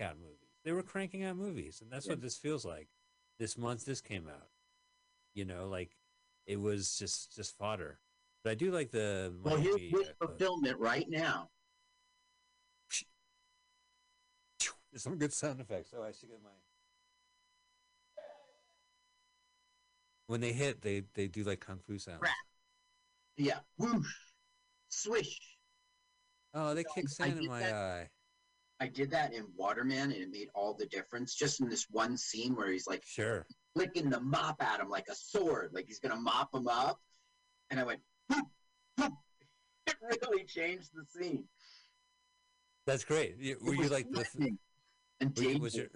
crank out movies. They were cranking out movies, and that's Yeah. what this feels like. This month, this came out. You know, like it was just just fodder. But I do like the Well, here's uh, fulfillment right now. There's some good sound effects. Oh, I should get my. When they hit, they they do like kung fu sounds. Crap. Yeah, whoosh, swish. Oh, they kick sand in my that- eye. I did that in Waterman, and it made all the difference. Just in this one scene where he's like Sure. flicking the mop at him like a sword, like he's gonna mop him up, and I went. "Whoop, whoop." It really changed the scene. That's great. It Were you like the? and were was your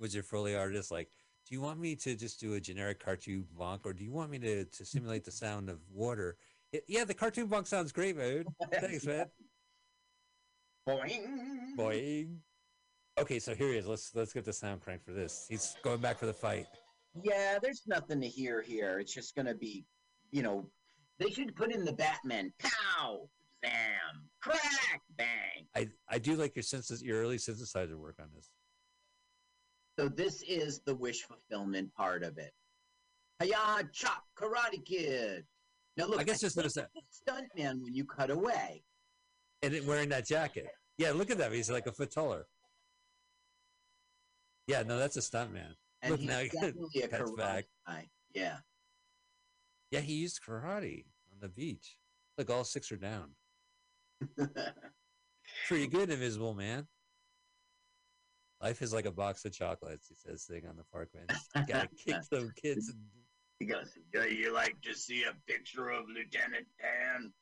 was your Foley artist like? Do you want me to just do a generic cartoon bonk, or do you want me to to simulate the sound of water? Y- Yeah, the cartoon bonk sounds great, man. Thanks, man. Boing. Boing. Okay, so here he is. Let's let's get the sound crank for this. He's going back for the fight. Yeah, there's nothing to hear here. It's just gonna be, you know, they should put in the Batman. Pow, bam, crack, bang. I I do like your synthesis, your early synthesizer work on this. So this is the wish fulfillment part of it. Hiya, chop, Karate Kid. Now look, I guess just notice that, stuntman when you cut away. and it, wearing that jacket. Yeah, look at that. He's like a foot taller. Yeah, no, that's a stunt man. And Look, he's now he definitely a karate back. guy. Yeah. Yeah, he used karate on the beach. Look, all six are down. Pretty good, Invisible Man. Life is like a box of chocolates, he says, sitting on the park bench. Gotta kick some kids. And... he goes, Do you like to see a picture of Lieutenant Dan?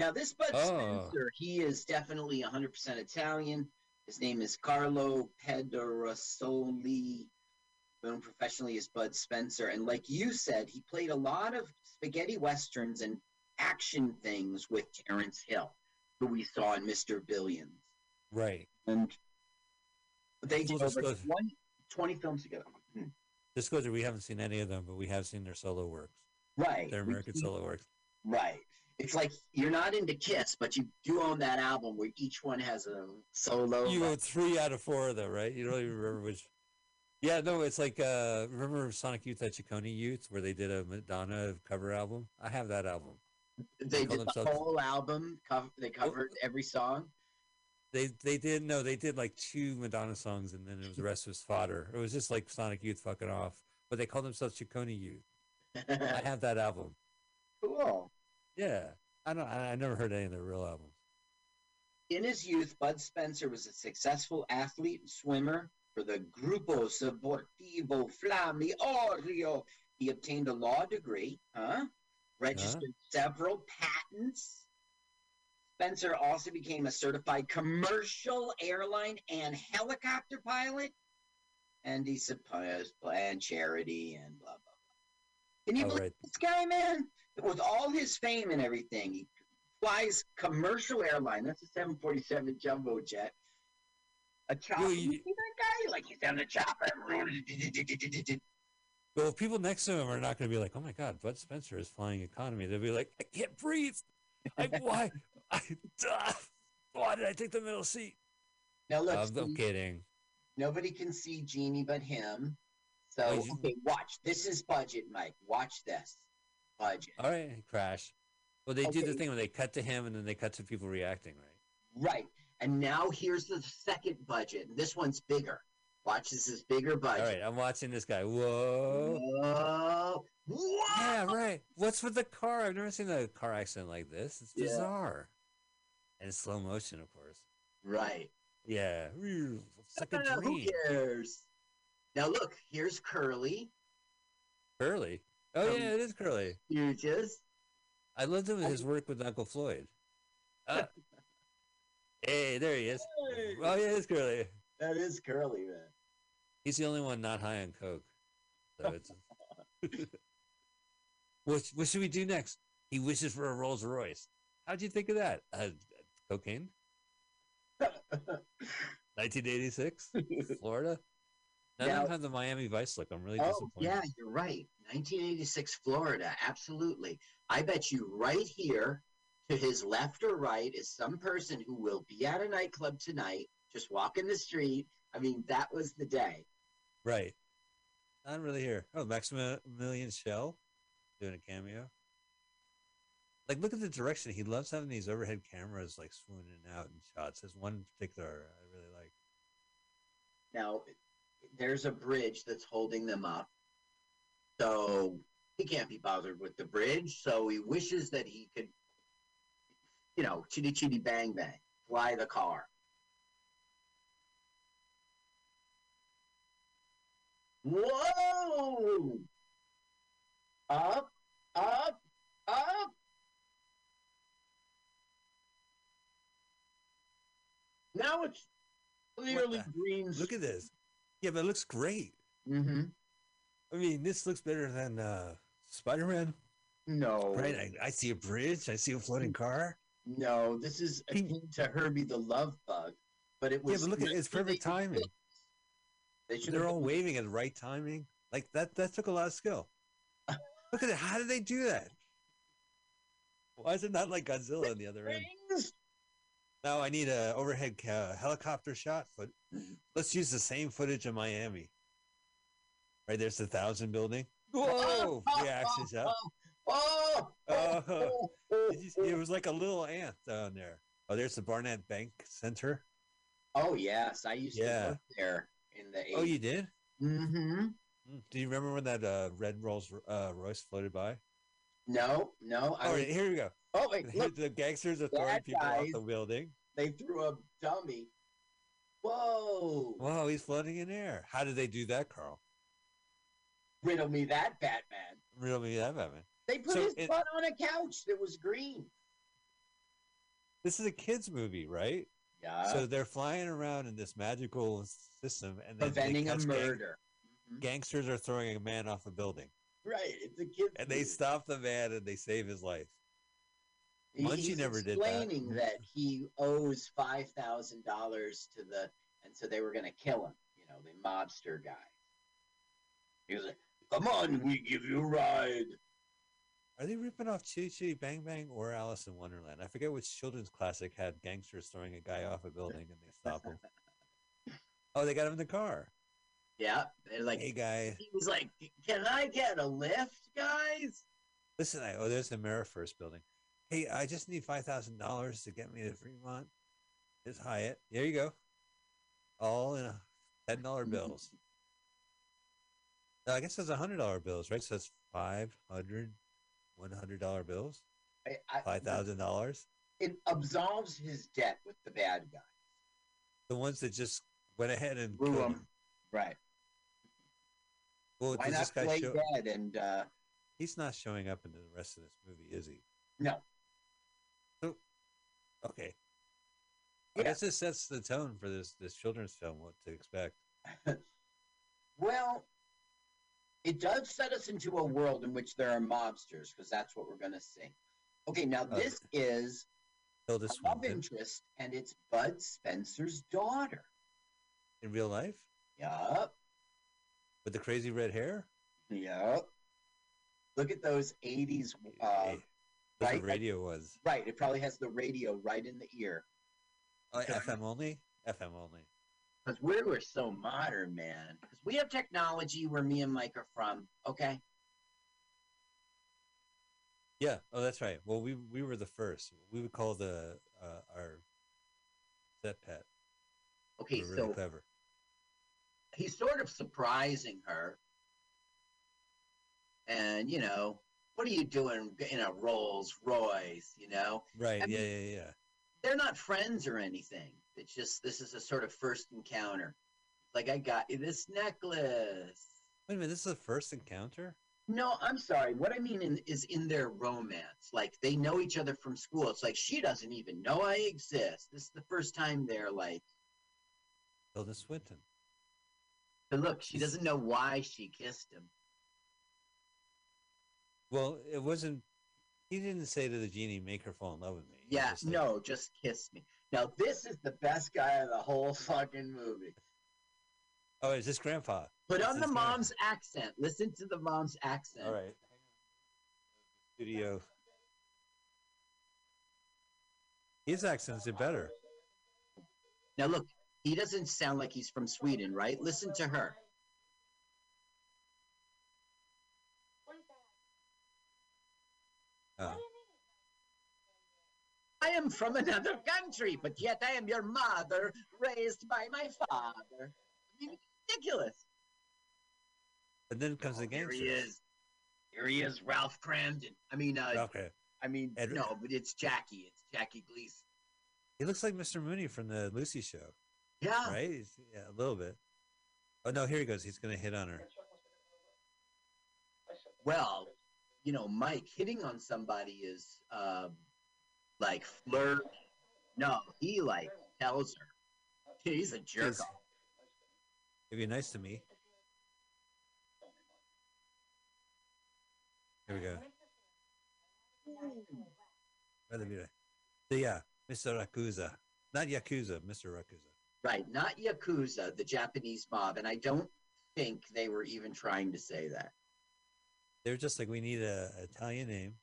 Now, this Bud Oh. Spencer, he is definitely 100% Italian. His name is Carlo Pedersoli, known professionally as Bud Spencer. And like you said, he played a lot of spaghetti westerns and action things with Terence Hill, who we saw in Mr. Billions. Right. And they did over goes- 20, 20 films together. Hmm. Disclosure, we haven't seen any of them, but we have seen their solo works, Right. their We- American solo works. Right. It's like you're not into Kiss, but you do own that album where each one has a solo. You own three out of four of them, right? You don't even remember which. Yeah, no, it's like uh remember Sonic Youth at Ciccone Youth where they did a Madonna cover album? I have that album. they call did the whole album. Cover, they covered every song. They they did no, they did like two Madonna songs and then it was the rest was fodder. It was just like Sonic Youth fucking off. But they called themselves Ciccone Youth. I have that album. cool. Yeah. I don't I, I never heard any of their real albums. In his youth, Bud Spencer was a successful athlete and swimmer for the Grupo Sportivo Flammi Orio. He obtained a law degree, huh? Registered several patents. Spencer also became a certified commercial airline and helicopter pilot. And he supposed planned charity and blah, blah, blah. Can you Oh, believe right. this guy, man? With all his fame and everything, he flies commercial airline. That's a 747 jumbo jet. A chopper. you- You see that guy? Like he's on a chopper. Well, people next to him are not going to be like, "Oh my God, Bud Spencer is flying economy." They'll be like, "I can't breathe. I, why? I, ah, why did I take the middle seat?" Now look, I'm, I'm kidding. nobody can see Genie but him. So Oh, okay, watch. This is budget, Mike. Watch this. Budget. All right, crash. Well, they do the thing where they cut to him and then they cut to people reacting, right? Right. And now here's the second budget. This one's bigger. Watch, this is bigger All budget. right, I'm watching this guy. Whoa. Whoa. Whoa. Yeah, right. What's with the car? I've never seen a car accident like this. It's Yeah. bizarre. And it's slow motion, of course. Right. Yeah. It's like a Uh, who cares? Now look, here's Curly. Curly. Oh Um, yeah, it is Curly. You just I loved him his work with Uncle Floyd. Ah. hey, there he is. Hey. Oh yeah, it's Curly. that is Curly, man. He's the only one not high on coke. So it's. what What should we do next? He wishes for a Rolls Royce. How'd you think of that? Uh, cocaine. 1986, Florida. Of Now- them have the Miami Vice look. I'm really oh, disappointed. yeah, you're right. 1986 Florida, absolutely. I bet you right here to his left or right is some person who will be at a nightclub tonight just walking the street. I mean, that was the day. Right. Not really here. Oh, Maximilian Schell doing a cameo. Like, look at the direction. He loves having these overhead cameras like swooning out in shots. There's one particular I really like. Now, there's a bridge that's holding them up. So he can't be bothered with the bridge. So he wishes that he could, you know, chitty chitty bang bang, fly the car. Whoa! Up, up, up. Now it's clearly green. Look at this. Yeah, but it looks great. Mm-hmm. I mean, this looks better than uh, Spider Man. No. Right? I, I see a bridge. I see a floating car. No, this is akin to Herbie the Love Bug, but it was. Yeah, but look at it's perfect timing. They should They're all waving at the right timing. Like that. That took a lot of skill. Look at it. How did they do that? Why is it not like Godzilla on the other end? Now I need a overhead ca- helicopter shot, but let's use the same footage of Miami. Right there's the thousand building. Whoa! Reactions up. Oh, Oh, you? It was like a little ant down there. Oh, there's the Barnett Bank Center. oh, yes, I used Yeah. to work there in the. Oh, you did? Mm-hmm. Mm. Do you remember when that uh, red Rolls uh, Royce floated by? No, no. I All was- here we go. oh wait, look, the gangsters are throwing people off the building. they threw a dummy. Whoa! Whoa, he's floating in air. How did they do that, Carl? Riddle me that, Batman. Riddle me that Batman. They put So his it- butt on a couch that was green. This is a kids' movie, right? Yeah. so they're flying around in this magical system, and preventing a catch gang- murder. Mhm. gangsters are throwing a man off a building, Right, it's a kid. and they stop the man and they save his life. Munchie He's never did that. explaining that. he owes five thousand dollars to the, and so they were going to kill him. You know, the mobster guy. He was like, "Come on, we give you a ride." Are they ripping off Chitty Chitty Bang Bang or Alice in Wonderland? I forget which children's classic had gangsters throwing a guy off a building and they stop him. Oh, they got him in the car. Yeah, they're like, hey, guy, he was like, "Can I get a lift, guys?" listen. I, oh, there's the First building. Hey, I just need five thousand dollars to get me to Fremont. There's Hyatt. There you go. All in a ten dollar bills. No, I guess that's a hundred dollar bills, right? So that's five hundred, one hundred dollar bills, I, I, five thousand dollars. It absolves his debt with the bad guy. The ones that just went ahead and Blew him. him. Right. Well, Why not this guy play show? dead and uh, He's not showing up in the rest of this movie, is he? no? Okay. I Yeah. guess this sets the tone for this this children's film. What to expect? Well, it does set us into a world in which there are mobsters, because that's what we're going to see. Okay, now Uh, this is Tilda a love interest, and it's Bud Spencer's daughter. in real life Yup, with the crazy red hair. yup. Look at those 80s. Uh, right, the radio was. right, it probably has the radio right in the ear. Uh, FM only. FM only. Because we were so modern, man. Because we have technology where me and Mike are from, okay? Yeah. Oh, that's right. Well, we we were the first. We would call the uh, our set pet. Okay, We were really so clever. he's sort of surprising her. And, you know, what are you doing in a Rolls Royce, you know? Right. I yeah. mean- Yeah. Yeah. They're not friends or anything. It's just this is a sort of first encounter. Like I got you this necklace. Wait a minute. This is a first encounter. No, I'm sorry. What I mean in, is in their romance. Like they know each other from school. It's like she doesn't even know I exist. This is the first time they're like, Tilda Swinton. but look, she doesn't know why she kissed him. Well, it wasn't. He didn't say to the genie, "Make her fall in love with me." He Yeah, just said- no, just kiss me. Now this is the best guy of the whole fucking movie. Oh, is this Grandpa? Put This on the is mom's accent. Listen to the mom's accent. All right. Studio. His accents are better. Now look, He doesn't sound like he's from Sweden, right? Listen to her. Uh, I am from another country, but yet I am your mother, raised by my father. I mean, ridiculous. and then comes the Oh, Here he is. Here he is, Ralph Kramden. I mean, uh, Okay. I mean, Ed- no, but it's Jackie. It's Jackie Gleason. He looks like Mr. Mooney from the Lucy show, Yeah. right? He's, yeah, a little bit. Oh no, here he goes. He's gonna hit on her. Well, you know, Mike hitting on somebody is uh, like flirt. No, he like tells her. He's a jerk. Off. If you're nice to me. Here we go. Be right. So yeah, Mr. Rakuza. Not Yakuza, Mr. Rakuza. Right, not Yakuza, the Japanese mob, and I don't think they were even trying to say that. They're just like, we need a a Italian name.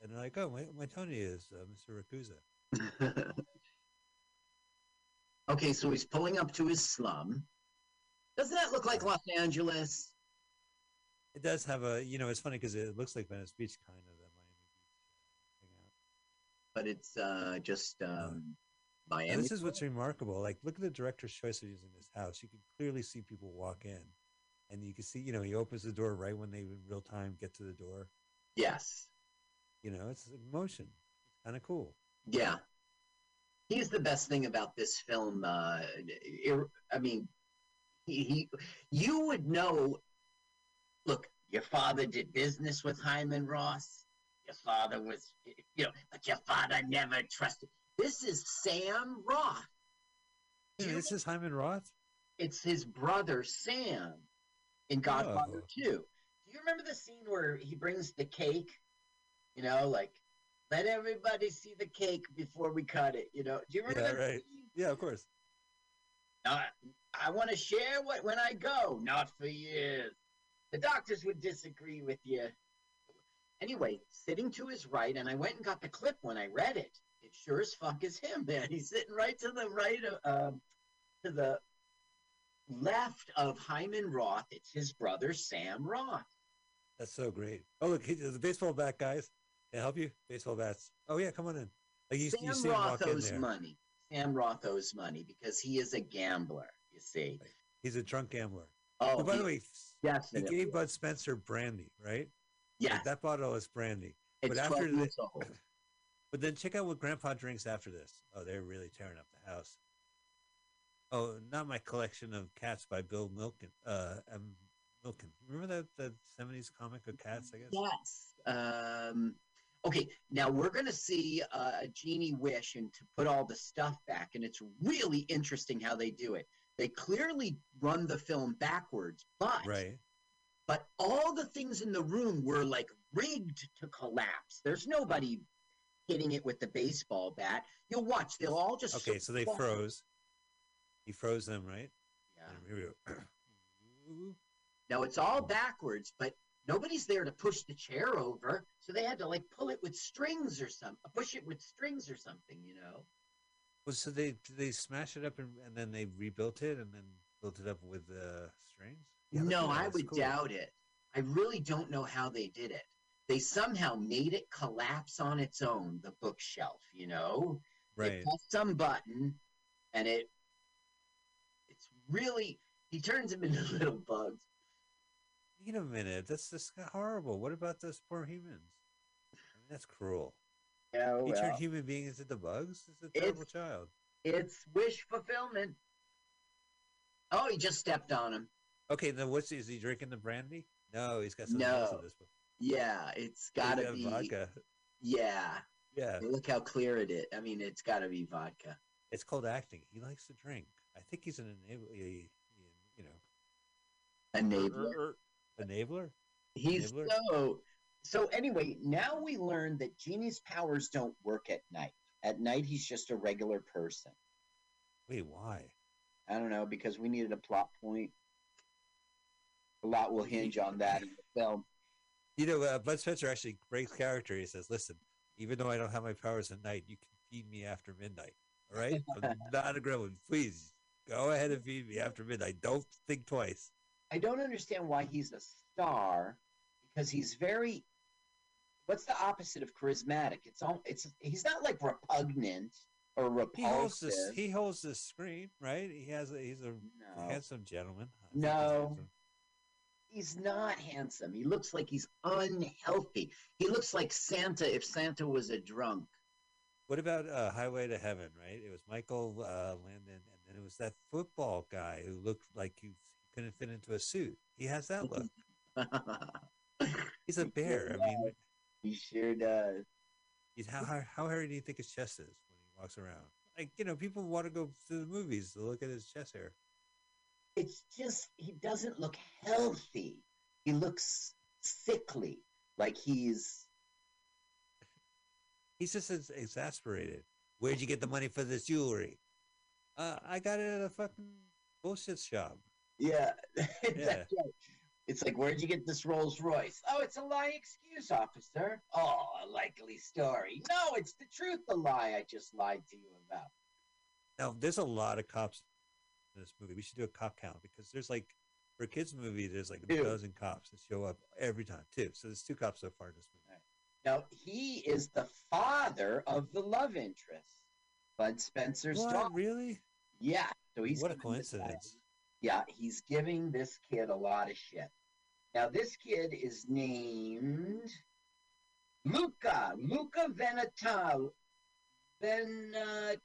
And they're like, oh, my, my Tony is uh, Mr. Rakuza. okay, so he's pulling up to his slum. Doesn't that look like Los Angeles? It does have a, you know, it's funny because it looks like Venice Beach, kind of, that Miami Beach hangout. But it's uh, just um, Miami. this is what's remarkable. Like, look at the director's choice of using this house. You can clearly see people walk in, and you can see, you know, he opens the door right when they in real time get to the door. Yes. You know, it's emotion. It's kind of cool. Yeah. He's the best thing about this film. Uh, I mean, he, he, you would know. Look, your father did business with Hyman Roth. Your father was, you know, but your father never trusted. This is Sam Roth. Yeah, this is Hyman Roth. it's his brother Sam in Godfather Oh. 2. Do you remember the scene where he brings the cake? You know, like, let everybody see the cake before we cut it. You know, do you remember Yeah, right. Yeah, of course. Not, I want to share what when I go, not for years. The doctors would disagree with you. Anyway, sitting to his right, and I went and got the clip when I read it. It sure as fuck is him, man. He's sitting right to the right of, um, to the left of Hyman Roth. It's his brother Sam Roth. That's so great. Oh, look, he's a baseball bat, guys. Can I help you? Baseball bats. Oh, yeah, come on in. Like, you, you Sam see him Roth walk in money. Sam Roth owes money because he is a gambler. You see. He's a drunk gambler. Oh, Oh, by he- the way, yes, he gave Bud Spencer brandy, right? yeah, Like, that bottle is brandy. it's but after 12 the- years old. But then check out what Grandpa drinks after this. Oh, they're really tearing up the house. Oh, not my collection of cats by Bill Milken. Uh, um, Milken. Remember that that seventies comic of cats? I guess. Yes. Um, okay, now we're going to see uh, a genie wish and to put all the stuff back, and it's really interesting how they do it. They clearly run the film backwards, but Right. but all the things in the room were like rigged to collapse. There's nobody hitting it with the baseball bat. You'll watch; they'll all just Okay, so they froze. He froze them, right? Yeah. Here we go. Now it's all backwards, but nobody's there to push the chair over, so they had to like pull it with strings or something, push it with strings or something, you know. Well, so they they smash it up and, and then they rebuilt it and then built it up with uh, strings. Yeah, no, I would cool. doubt it. I really don't know how they did it. They somehow made it collapse on its own, the bookshelf, you know? right They Right. press some button and it it's really he turns them into little bugs. Wait a minute. That's just horrible. What about those poor humans? I mean, that's cruel. Yeah, oh, he well, turned human beings into bugs. He's a terrible It's- child. it's wish fulfillment. Oh, he just stepped on him. Okay, then what's is he drinking the brandy? No, he's got something else No. in this book. Yeah, it's He's gotta got be vodka. Yeah. Yeah, Look how clear it is. I mean, it's got to be vodka. it's called acting. He likes to drink. I think he's an enabler. You know, Enabler. Enabler. He's Enabler? so. So anyway, now we learn that Genie's powers don't work at night. At night, he's just a regular person. Wait, why? I don't know because we needed a plot point. A lot will hinge on that in the film. You know, uh, Bud Spencer actually breaks character. He says, "Listen, even though I don't have my powers at night, you can feed me after midnight." All right, I'm not a gremlin. Please go ahead and feed me after midnight. Don't think twice. I don't understand why he's a star because he's very. What's the opposite of charismatic? It's all. It's he's not like repugnant or He holds repulsive. this. He holds the screen, right? He has. A, he's a no, handsome gentleman. I he's No. he's not handsome. He looks like he's unhealthy. He looks like Santa if Santa was a drunk. What about uh, Highway to Heaven? Right? It was Michael uh, Landon, and then it was that football guy who looked like he couldn't fit into a suit. He has that look. He's a bear. I mean, he sure does. he's how how, how hairy do you think his chest is when he walks around? Like you know, people want to go to the movies to look at his chest hair. It's just he doesn't look healthy. He looks sickly, like he's He's just ex- exasperated. Where'd you get the money for this jewelry? Uh, I got it at a fucking bullshit shop. Yeah. Yeah. That's right. It's like, where'd you get this Rolls Royce? Oh, it's a lie excuse, officer. Oh, a likely story. No, it's the truth, the lie I just lied to you about. Now, there's a lot of cops in this movie. We should do a cop count because there's like for a kids movie, there's like a Two. dozen cops that show up every time too. So there's two cops so far in this movie. Now, he is the father of the love interest, Bud Spencer's What daughter. really? Yeah. So he's what a coincidence! Yeah, he's giving this kid a lot of shit. Now, this kid is named Luca, Luca Venetal, Venatini,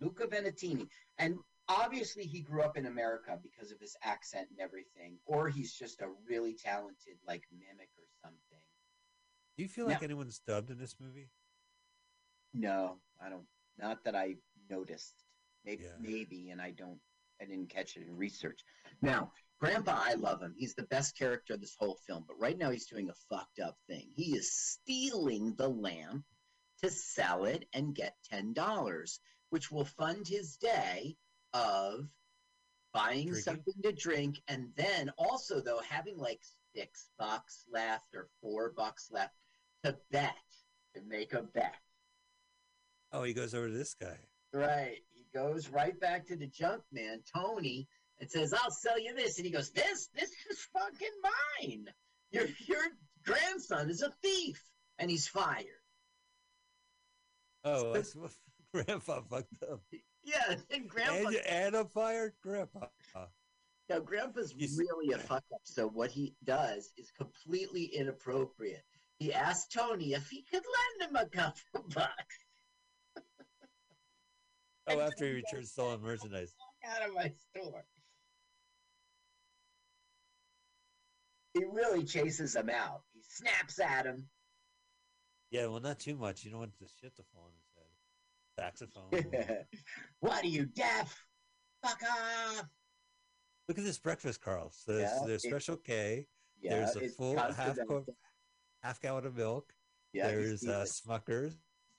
Luca Venatini. And obviously, he grew up in America because of his accent and everything, or he's just a really talented, like, mimic or something. Do you feel like anyone's dubbed in this movie? No, I don't. Not that I noticed. Maybe, Yeah. maybe, and I don't. I didn't catch it in research. Now, Grandpa, I love him. He's the best character of this whole film. But right now, he's doing a fucked up thing. He is stealing the lamp to sell it and get ten dollars, which will fund his day of buying Drinking? something to drink, and then also though having like six bucks left or four bucks left to bet to make a bet. Oh, he goes over to this guy. Right. Goes right back to the junk man, Tony, and says, I'll sell you this. And he goes, This? This is fucking mine. Your your grandson is a thief. And he's fired. Oh, that's what Grandpa fucked up. Yeah, and grandpa And, and a fired Grandpa. now grandpa's You s- really a fuck up. So what he does is completely inappropriate. He asked Tony if he could lend him a couple bucks. Oh, after he returns stolen merchandise. out of my store. He really chases him out. He snaps at him. Yeah, well, not too much. You don't want the shit to fall on his head. Saxophone. what are you deaf? Fuck off! Look at this breakfast, Carl. So there's, Yeah, there's Special K. Yeah, there's a full half continental. half gallon of milk. Yeah, there's uh, Smuckers.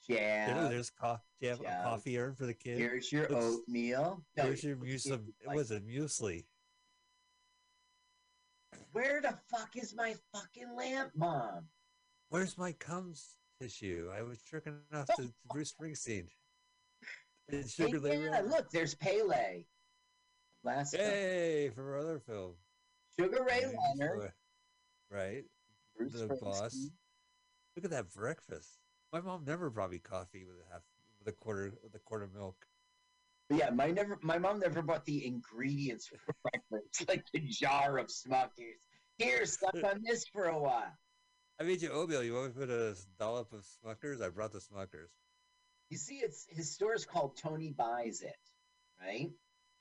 Jam. There- there's co- do you have a coffee urn for the kids. Here's your oatmeal. No, Here's your muesli. like, was it? Muesli. Where the fuck is my fucking lamp, mom? Where's my Comes tissue? I was tricking off to, Bruce Springsteen. And Hey, Sugar Ray yeah, look, there's Pele. Last film. For our other film. Sugar Ray Maybe Leonard. Right. Bruce the boss. Look at that breakfast. My mom never brought me coffee with a half with a quarter with a quart of milk. But yeah, my never, my mom never bought the ingredients for breakfast, like the jar of Smuckers. Here, suck on this for a while. I made you oatmeal. You want me to put a dollop of Smuckers? I brought the Smuckers You see, it's his store is called Tony Buys It, right?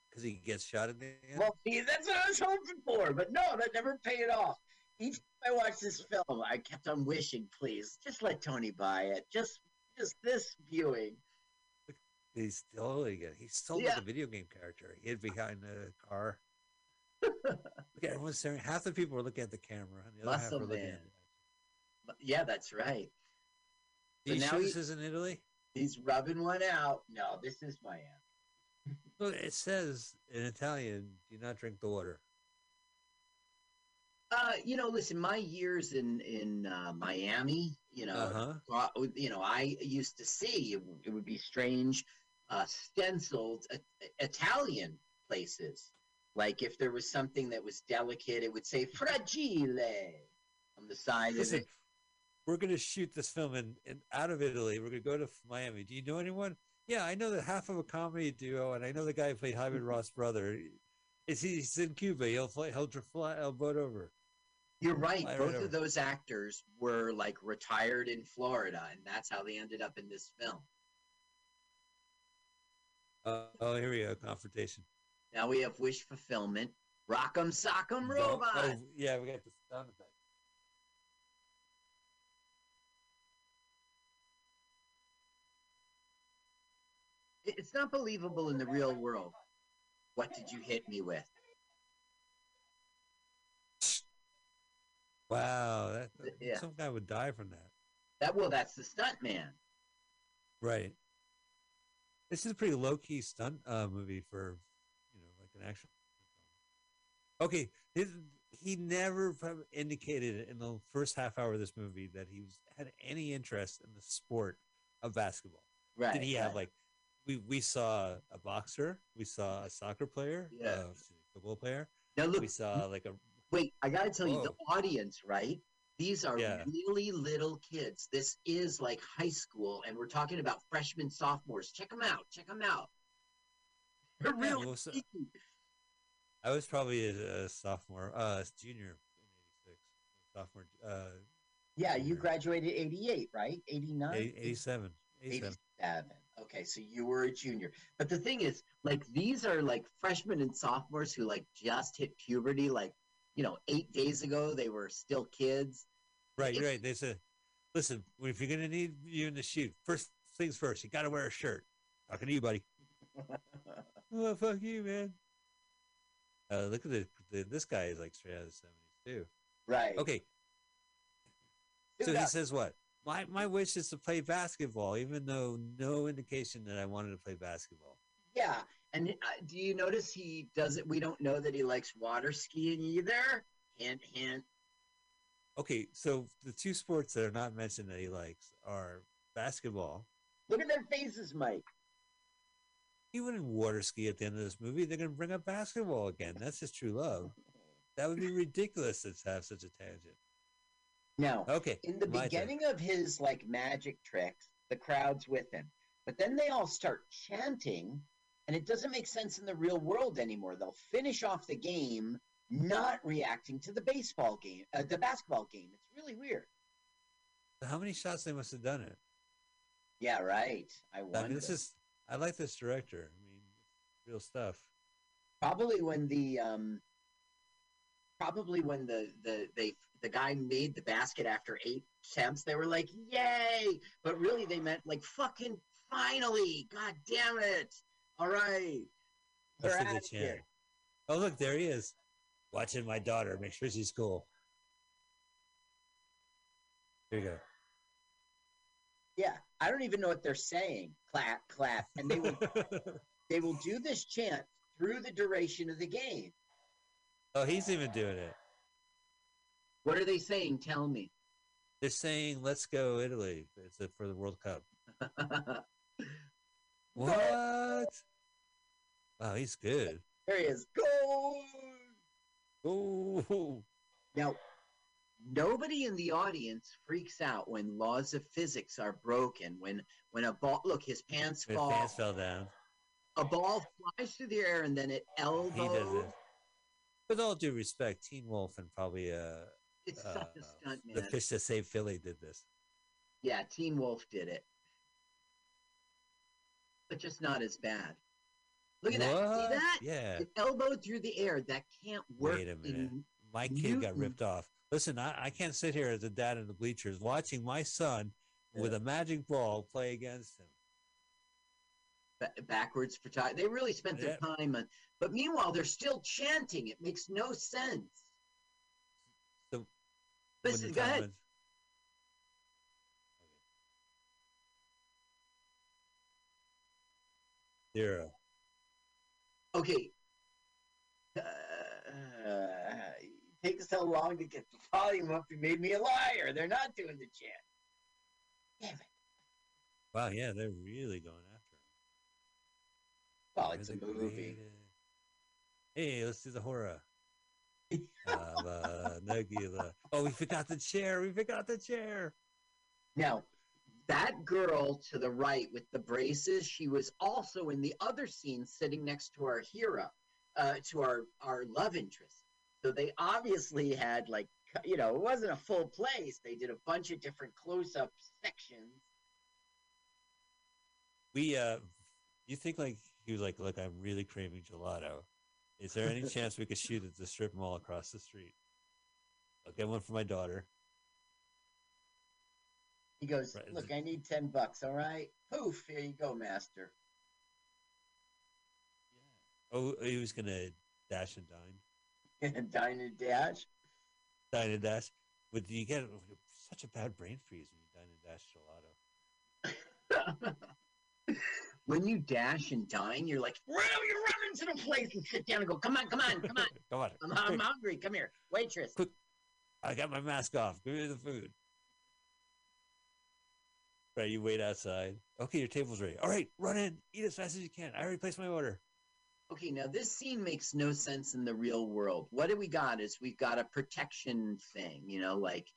because he gets shot in the end. Well, see, that's what I was hoping for, but no, that never paid off. Each I watched this film, I kept on wishing, please, just let Tony buy it. Just, just this viewing. He's still again. He's still Yeah. like a video game character. He hid behind the car. Look at everyone's staring. Half the people are looking at the camera, and the other half Muscle are looking man. at. yeah, that's right. You now this is in Italy? He's rubbing one out. No, this is Miami. Look, it says in Italian, "Do not drink the water." Uh, you know, listen, my years in in uh, Miami, you know, Uh huh. uh, you know, I used to see it, it would be strange uh, stenciled Italian places. Like if there was something that was delicate, it would say fragile on the side of Listen, it. we're going to shoot this film in, in out of Italy. We're going to go to Miami. Do you know anyone? Yeah, I know that half of a comedy duo, and I know the guy who played Hyman Roth's brother. Is he's in Cuba? He'll fly. He'll fly. He'll boat over. You're right. I Both remember. of those actors were like retired in Florida, and that's how they ended up in this film. Uh, oh, here we go. Confrontation. Now we have wish fulfillment. Rock'em sock'em robot. oh, yeah, we got the sound effect. It- It's not believable in the real world. What did you hit me with? Wow, that, Yeah. some guy would die from that. That well, that's the stunt man. Right. This is a pretty low key stunt uh, movie for, you know, like an action. Okay, his, he never indicated in the first half hour of this movie that he was had any interest in the sport of basketball. Right. Did he have right. like we we saw a boxer, we saw a soccer player, Yeah. uh, football player, now look? we saw like a Wait, I gotta tell you, the audience, right? These are Yeah. really little kids. This is like high school, and we're talking about freshmen, sophomores. Check them out. Check them out. They're Yeah, really well, so- I was probably a, a sophomore, uh, junior in '86, sophomore, uh, Yeah, you graduated 88, right? 89? 87, 87. 87. Okay, so you were a junior. But the thing is, like, these are like freshmen and sophomores who like just hit puberty, like, you know, eight days ago. They were still kids. Right, you're It's- right. They said, listen, if you're gonna need you in the shoot, first things first, you gotta wear a shirt. Talking to you, buddy. Oh, fuck you, man. Uh, look at the, the this guy is like straight out of the seventies too. right. Okay, so he says what? My my wish is to play basketball, even though no indication that I wanted to play basketball. Yeah. And uh, do you notice he doesn't? We don't know that he likes water skiing either. Hint, hint. Okay, so the two sports that are not mentioned that he likes are basketball. Look at their faces, Mike. He wouldn't water ski at the end of this movie. They're gonna bring up basketball again. That's just true love. That would be ridiculous to have such a tangent. Now, Okay, in the my turn. beginning of his like magic tricks, the crowd's with him. But then they all start chanting, and it doesn't make sense in the real world anymore. They'll finish off the game not reacting to the baseball game, uh, the basketball game. It's really weird. How many shots they must have done it? Yeah, right. I I wonder. mean, this is. I like this director. I mean, real stuff. probably when the um, probably when the the they the guy made the basket after eight attempts, they were like, "Yay!" But really, they meant like, "Fucking finally! God damn it! All right, That's we're what they out here." chant. Oh, look, there he is, watching my daughter. Make sure she's cool. Here you go. Yeah, I don't even know what they're saying. Clap, clap, and they will they will do this chant through the duration of the game. oh, he's even doing it. What are they saying? Tell me. They're saying, "Let's go, Italy." It's for the World Cup. What? Wow, he's good. there he is. Goal. Oh, Now, nobody in the audience freaks out when laws of physics are broken. When when a ball, look, his pants his fall, pants fell down. a ball flies through the air, and then it elbows. He does it. With all due respect, Teen Wolf and probably uh, It's uh, such a stunt, the man. fish that saved Philly did this. Yeah, Teen Wolf did it, but just not as bad. Look at that! See that? Yeah. It elbowed through the air. That can't work. Wait a minute. My kid got ripped off. Listen, I, I can't sit here as a dad in the bleachers watching my son with a magic ball play against him. ba- backwards for time. They really spent their time on. But meanwhile, they're still chanting. It makes no sense. So Listen, go ahead. Zero. Okay. Uh, it takes so long to get the volume up. You made me a liar. They're not doing the chant. Damn it. Wow, yeah, they're really going after him. Well, it's a movie. Hey, let's do the horror. Hava Nagila. Oh, we forgot the chair. We forgot the chair. Now, that girl to the right with the braces, she was also in the other scene sitting next to our hero, uh, to our, our love interest. So they obviously had like, you know, it wasn't a full place. They did a bunch of different close up sections. We uh you think like he was like, look, I'm really craving gelato. Is there any chance we could shoot at the strip mall across the street? I'll get one for my daughter. He goes, Right, Look, I need 10 bucks. All right. Poof. Here you go, master. Oh, he was gonna dash and dine. Dine and dash. Dine and dash. But you get such a bad brain freeze when you dine and dash gelato. when you dash and dine, you're like, well, you run into the place and sit down and go, come on, come on, come on. Come on. I'm, I'm hungry. Come here. Waitress. I got my mask off. Give me the food. Right, you wait outside. Okay, your table's ready. All right, run in. Eat as fast as you can. I already placed my order. Okay, now this scene makes no sense in the real world. What do we got is we've got a protection thing, you know, like,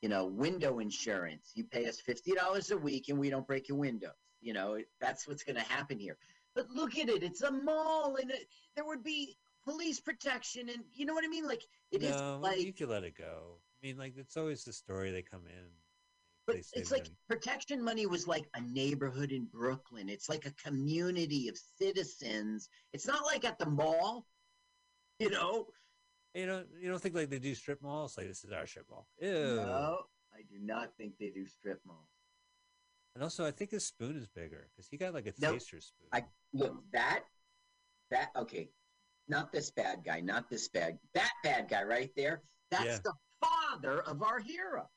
you know, window insurance. You pay us $50 a week and we don't break your windows. You know, that's what's going to happen here. But look at it. It's a mall and it, there would be police protection and you know what I mean? Like, it is no, like you could let it go. I mean, like it's always the story. They come in. But it's like protection money was like a neighborhood in Brooklyn. It's like a community of citizens. It's not like at the mall, you know. you know, you don't think like they do strip malls. Like this is our strip mall. Ew. No, I do not think they do strip malls. And also, I think his spoon is bigger because he got like a Nope. taster spoon. I look that that okay, not this bad guy, not this bad that bad guy right there. That's Yeah. the father of our hero.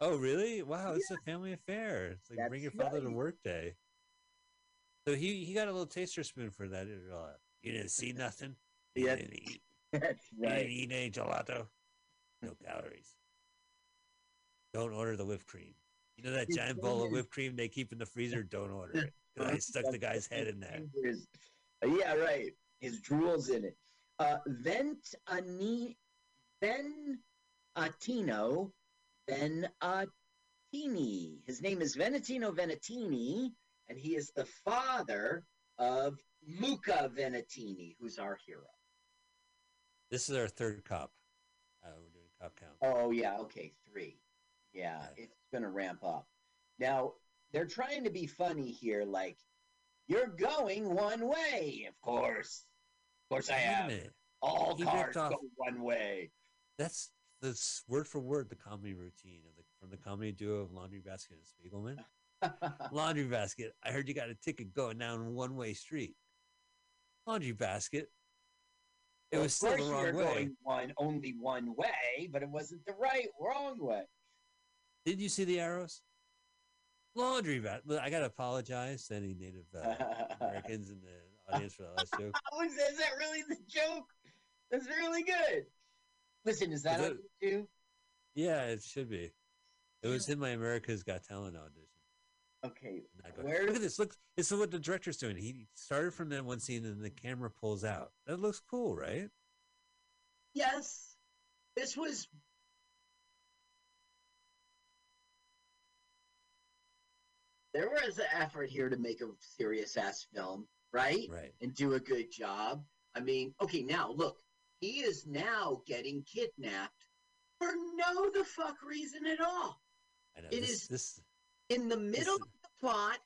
Oh, really? Wow, it's a family affair. It's like bring your That's father to work day. So he he got a little taster spoon for that. Uh, you didn't see nothing. You Yes. didn't eat. That's You didn't right. eat any gelato. No calories. Don't order the whipped cream. You know that giant bowl of whipped cream they keep in the freezer? Don't order it. I stuck the guy's head in there. Yeah, right. His drool's in it. Uh, Vent Ani, Ben Atino, Ben Attini. His name is Venetino Venetini, and he is the father of Luca Venetini, who's our hero. This is our third cop. Uh, we're doing cop count. Oh yeah, okay, three. Yeah, Yeah. it's gonna ramp up. Now they're trying to be funny here, like you're going one way, of course. Of course, I am. All He cars off- go one way. That's that's word for word the comedy routine of the from the comedy duo of Laundry Basket and Spiegelman. Laundry Basket. I heard you got a ticket going down one way street. Laundry Basket. It Well, was still the wrong you're way. going one only one way, but it wasn't the right wrong way. Did you see the arrows? Laundry Basket. I gotta apologize to any Native uh, Americans in the audience for that last joke. Is that really the joke? That's really good. Listen, is that Is on it- you? Yeah, it should be. It was in my America's Got Talent audition. Okay. Where- look at this. Look, this is what the director's doing. He started from that one scene, and the camera pulls out. That looks cool, right? Yes, this was. There was an effort here to make a serious ass film, right? Right. And do a good job. I mean, okay, now look, he is now getting kidnapped for no the fuck reason at all. I know. It this, is- this. In the middle is- of the plot,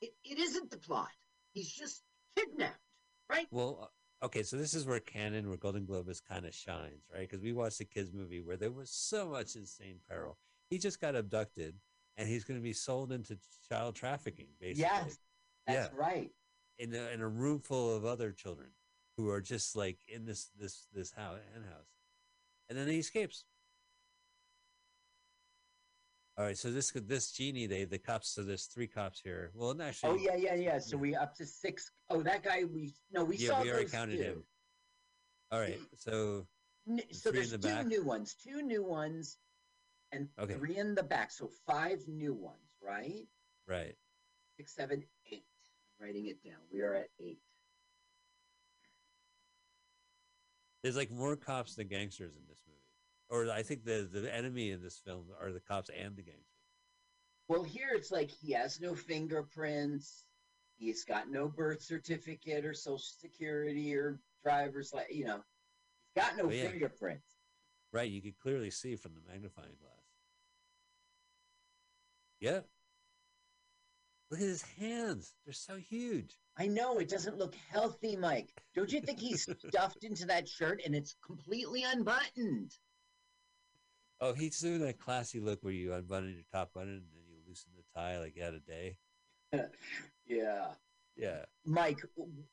it, it isn't the plot. He's just kidnapped, right? Well, uh, okay. So this is where Cannon, where Golan-Globus kind of shines, right? Because we watched a kids movie where there was so much insane peril. He just got abducted, and he's going to be sold into child trafficking, basically. Yes, that's right. in a, in a room full of other children who are just like in this this this house and house, and then he escapes. All right, so this could this genie, they the cops. So there's three cops here. Well, actually. Oh yeah, yeah, yeah. So yeah. we up to six. Oh, that guy. We no, we yeah, saw we already counted two. him. All right, so N- So there's the two back. new ones, two new ones, and Okay. three in the back. So five new ones, right? right, Six, seven, eight. I'm Writing it down. We are at eight. There's like more cops than gangsters in this movie. Or I think the the enemy in this film are the cops and the gangsters. Well, here it's like he has no fingerprints. He's got no birth certificate or social security or driver's like you know, he's got no Oh, yeah. fingerprints. Right, you could clearly see from the magnifying glass. Yep. Look at his hands. They're so huge. I know it doesn't look healthy, Mike. Don't you think he's stuffed into that shirt and it's completely unbuttoned? Oh, he's doing that classy look where you unbutton your top button and then you loosen the tie like you had a day. Yeah. Yeah. Mike,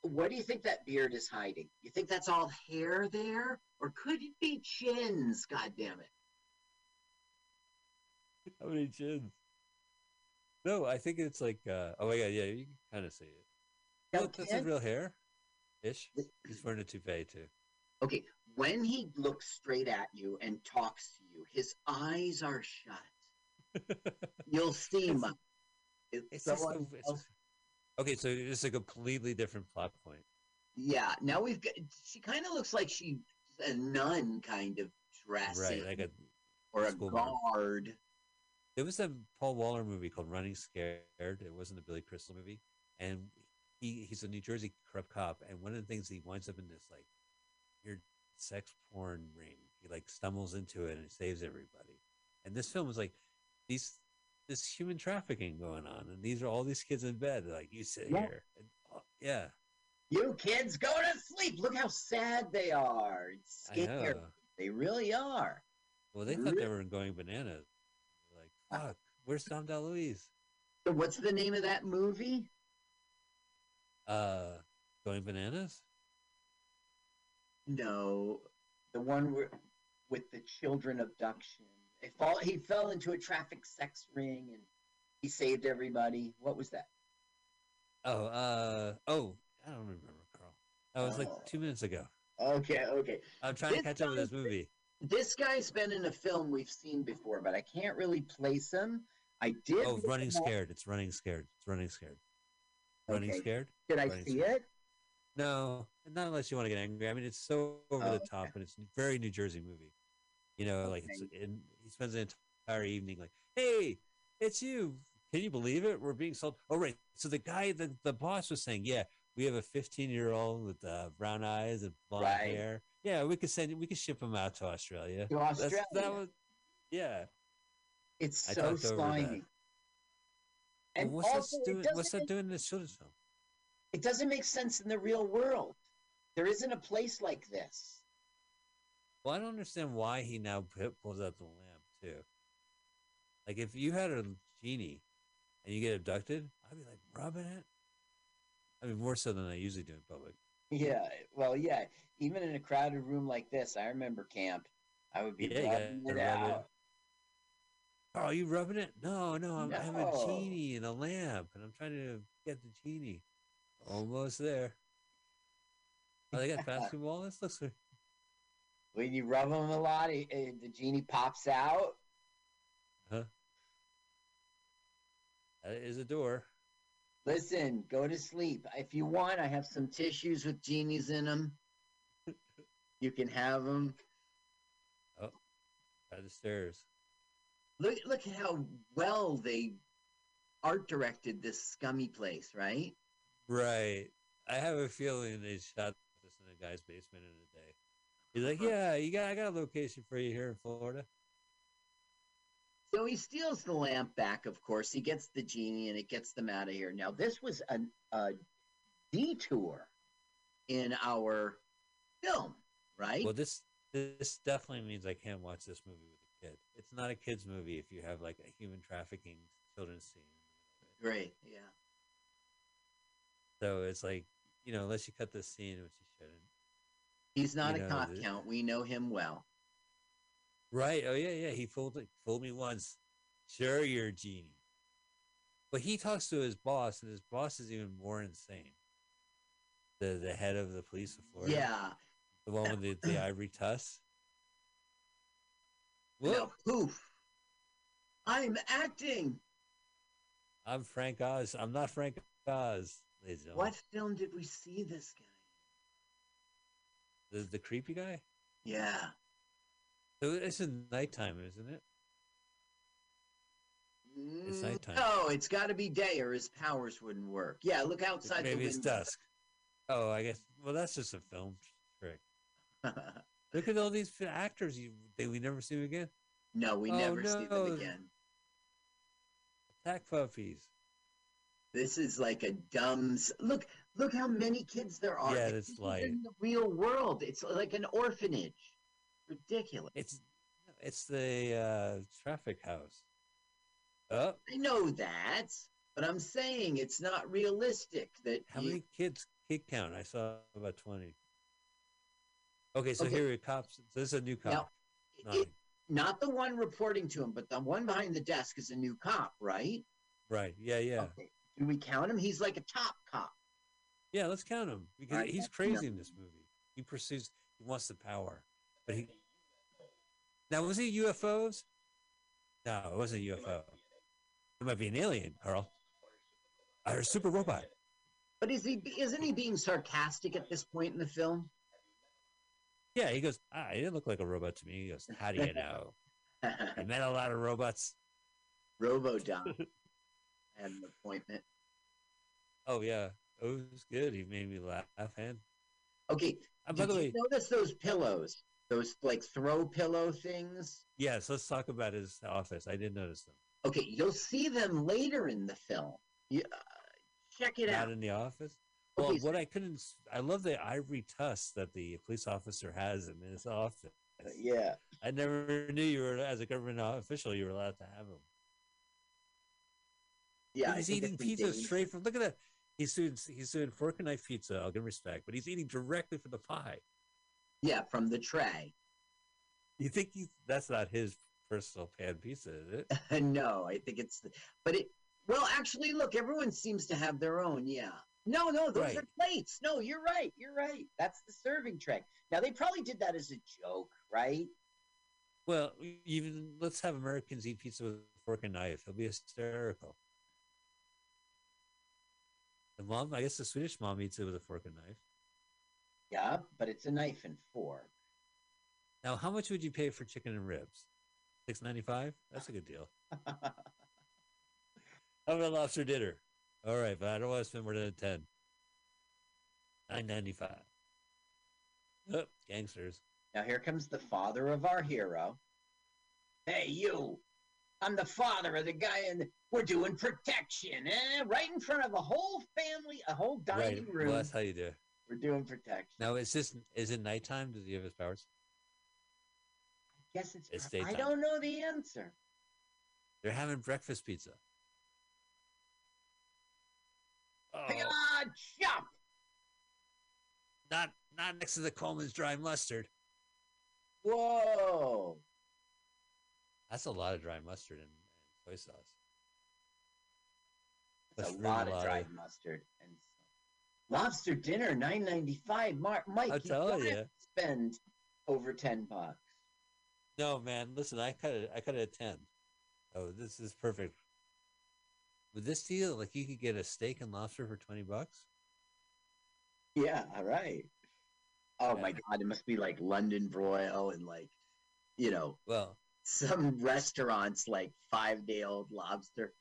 what do you think that beard is hiding? You think that's all hair there? Or could it be chins? God damn it. How many chins? No, I think it's like uh oh my god, yeah, you can kind of see it. Now, Look, that's can't- a real hair. Ish. He's wearing a toupee too. Okay, when he looks straight at you and talks to you, his eyes are shut. You'll see, It's- Mike. It's It's so just it's okay, so it's a completely different plot point. yeah. Now we've got. She kind of looks like she's a nun kind of dress, Right, like a or a school mom. guard. There was a Paul Walker movie called Running Scared. It wasn't a Billy Crystal movie, and he he's a New Jersey corrupt cop. And one of the things he winds up in this like weird sex porn ring. He like stumbles into it and saves everybody. And this film is like these this human trafficking going on, and these are all these kids in bed. Like you sit Yeah. here, and, oh, yeah, You kids go to sleep. Look how sad they are. It's scared. They really are. Well, they thought they were going bananas. Like fuck, where's Dom DeLuise? So what's the name of that movie? Uh, going bananas. No, the one where, with the children abduction. He fall, he fell into a traffic sex ring and he saved everybody. What was that? Oh, uh, oh, I don't remember, Carl. That was like two minutes ago. Okay, okay. I'm trying to catch up with this movie. This guy's been in a film we've seen before, but I can't really place him. I did. Oh, running scared. It's running scared. It's running scared. Running Okay. scared. Did I Running see Scared. it? No, not unless you want to get angry. I mean, it's so over Oh, the top, and it's a very New Jersey movie. You know, like it's in, he spends the entire evening like, "Hey, it's you. Can you believe it? We're being sold." Oh, right. So the guy, the the boss was saying, "Yeah, we have a 15 year old with uh, brown eyes and blonde Right. hair. Yeah, we could send, we could ship him out to Australia." To That's, Australia. that was, yeah. it's I so talked Well, And what's also, that doing? What's that doing in this children's film? it doesn't make sense in the real world. There isn't a place like this. Well, I don't understand why he now pulls out the lamp too. Like, if you had a genie and you get abducted, I'd be like rubbing it. I mean, more so than I usually do in public. Yeah, well, yeah. Even in a crowded room like this, I remember camp. I would be Yeah, rubbing rub it it. out. Oh, you rubbing it? No, no, I'm, I have a genie in a lamp, and I'm trying to get the genie. Almost there. Oh, they got basketball. This looks like When you rub them a lot, it, it- the genie pops out. Huh? That is a door. Listen, go to sleep. If you want, I have some tissues with genies in them. You can have them. Oh, by the stairs. Look, look at how well they art directed this scummy place, right? Right. I have a feeling they shot this in a guy's basement in a day. He's like, "Yeah, you got I got a location for you here in Florida." So he steals the lamp back, of course. He gets the genie and it gets them out of here. Now, this was a, a detour in our film, right? Well, this this definitely means I can't watch this movie with kid. It's not a kids movie if you have like a human trafficking children's scene. Great, yeah. So it's like, you know, unless you cut this scene, which you shouldn't. He's not a know, cop the- count. We know him well. Right. Oh yeah, yeah. He fooled fooled me once. Sure, you're a genie. But he talks to his boss, and his boss is even more insane. The the head of the police of Florida. Yeah. The one with the, the ivory tusk. Whoop! poof. I'm acting. I'm Frank Oz. I'm not Frank Oz. What film did we see this guy? The, the creepy guy? Yeah. So it's in nighttime, isn't it? It's Mm, nighttime. No, it's got to be day, or his powers wouldn't work. Yeah, look outside Maybe the it's dusk. Oh, I guess. Well, that's just a film trick. Look at all these actors you they we never see them again. no, we Oh, never see them again. Attack puppies. This is like a dumb. Look, look how many kids there are. Yeah, This like- in the real world. It's like an orphanage. Ridiculous. It's it's the uh, traffic house. Oh, I know that, but I'm saying it's not realistic. That how you- many kids kid count? I saw about twenty. Okay, so Okay. here are cops. So this is a new cop. Now, Not it- not the one reporting to him, but the one behind the desk is a new cop, right? right. Yeah, yeah. Okay. Do we count him? He's like a top cop. Yeah, let's count him because Alright, he's crazy in this movie. He pursues, he wants the power, but he. Now was he UFOs? No, it wasn't a UFO. It might be an alien, Carl. Or a super robot. But is he? Isn't he being sarcastic at this point in the film? Yeah, he goes. Ah, he didn't look like a robot to me. He goes, How do you know? I met a lot of robots. Robodon had an appointment. Oh yeah, it was good. He made me laugh. And Okay. uh, by Did the you way, notice those pillows? Those like throw pillow things. yes, let's talk about his office. I didn't notice them. Okay, you'll see them later in the film. You, uh, check it Not out. in the office. Well, what I couldn't, I love the ivory tusk that the police officer has in his office. Uh, yeah. I never knew you were, as a government official, you were allowed to have them. Yeah. He's eating pizza straight from. Look at that. He's doing, he's doing fork and knife pizza. I'll give him respect, but he's eating directly from the pie. Yeah, from the tray. You think he's that's not his personal pan pizza, is it? no, I think it's. But it. Well, actually, look, everyone seems to have their own. Yeah. No, no, those Right. are plates. No, you're right. You're right. That's the serving tray. Now they probably did that as a joke, right? Well, even let's have Americans eat pizza with a fork and knife. It'll be hysterical. The mom, I guess the Swedish mom eats it with a fork and knife. Yeah, but it's a knife and fork. Now, how much would you pay for chicken and ribs? Six ninety five. That's a good deal. How about lobster dinner? All right, but I don't want to spend more than ten. Nine ninety five. Oh, gangsters. Now here comes the father of our hero. Hey, you! I'm the father of the guy, and we're doing protection, eh? Right in front of a whole family, a whole dining right. room. Well, that's how you do. it. We're doing protection. Now, is this is it nighttime? Does he have his powers? I guess it's. It's I daytime. don't know the answer. They're having breakfast pizza. Oh, Ah, chop! not not next to the Colman's dry mustard. Whoa! That's a lot of dry mustard and, soy sauce. That's a really lot a of dry of- mustard and lobster dinner, nine ninety five. Mark, Mike, I'm you don't have ya. to spend over ten bucks. No, man. Listen, I cut it. I cut it at ten. Oh, this is perfect. With this deal, like you could get a steak and lobster for twenty bucks. Yeah, all right. Oh my god, it must be like London broil and like, you know, Well, some restaurants like five day old lobster.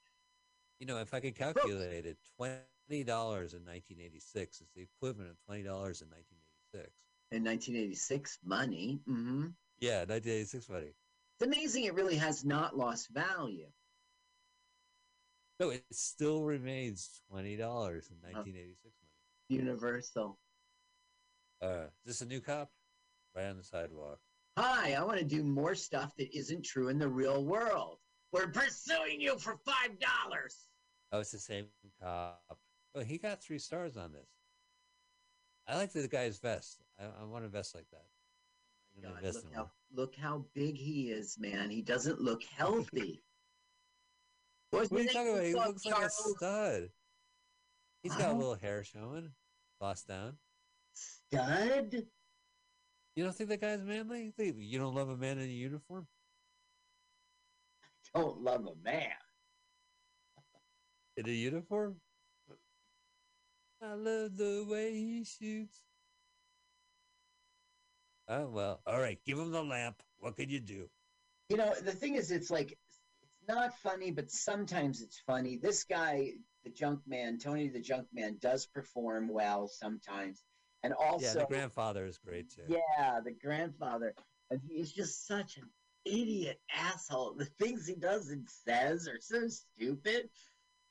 you know, if I could calculate it, twenty dollars in nineteen eighty six is the equivalent of twenty dollars in nineteen eighty six. In 1986, money. hmm Yeah, nineteen eighty six money. It's amazing it really has not lost value. No, it still remains twenty dollars in nineteen eighty six money. Universal. Uh, is this a new cop? Right on the sidewalk. Hi, I want to do more stuff that isn't true in the real world. We're pursuing you for five dollars. Oh, it's the same cop. Oh, he got three stars on this. I like the guy's vest. I, I want a vest like that. God, look how look how big he is, man. He doesn't look healthy. What's What are you talking about? He What's up, looks like a stud. He's got a little hair showing, bossed down. stud. You don't think that guy's manly? You think- You don't love a man in a uniform? I don't love a man. In a uniform? I love the way he shoots. Oh well, all right. Give him the lamp. What could you do? You know, the thing is, it's like it's not funny, but sometimes it's funny. This guy, the Junk Man, Tony the Junk Man, does perform well sometimes, and also yeah, the grandfather is great too. Yeah, the grandfather, and he's just such an idiot asshole. The things he does and says are so stupid.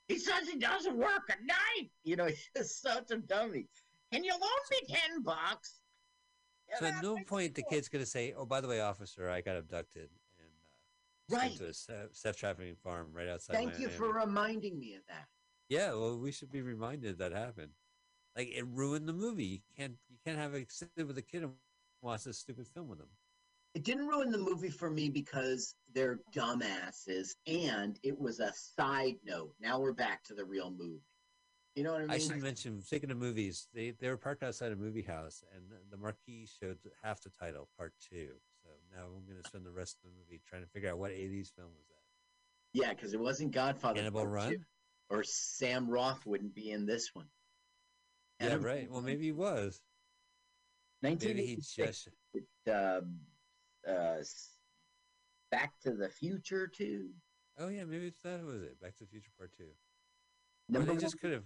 He says he doesn't work at night. You know, he's just such a dummy. Can you loan me ten bucks? Yeah, So at no point the kid's gonna say, "Oh, by the way, officer, I got abducted Right. to a se- sex trafficking farm right outside." Thank you for reminding me of that. Yeah, well, we should be reminded that happened. Like it ruined the movie. You can't you can't have a sit with a kid and watch this stupid film with them. It didn't ruin the movie for me because they're dumbasses, and it was a side note. Now we're back to the real movie. You know what I mean? I should mention, speaking of movies, they they were parked outside a movie house, and the marquee showed half the title, part two. So now I'm going to spend the rest of the movie trying to figure out what '80s film was that. yeah, because it wasn't Godfather. Cannibal Part Run. Two, or Sam Roth wouldn't be in this one. Yeah, Cannibal right. Well, maybe he was. Maybe he just. um, uh, s- Back to the Future too. Oh yeah, maybe it's that was it. Back to the Future Part Two. Or Number they just could have.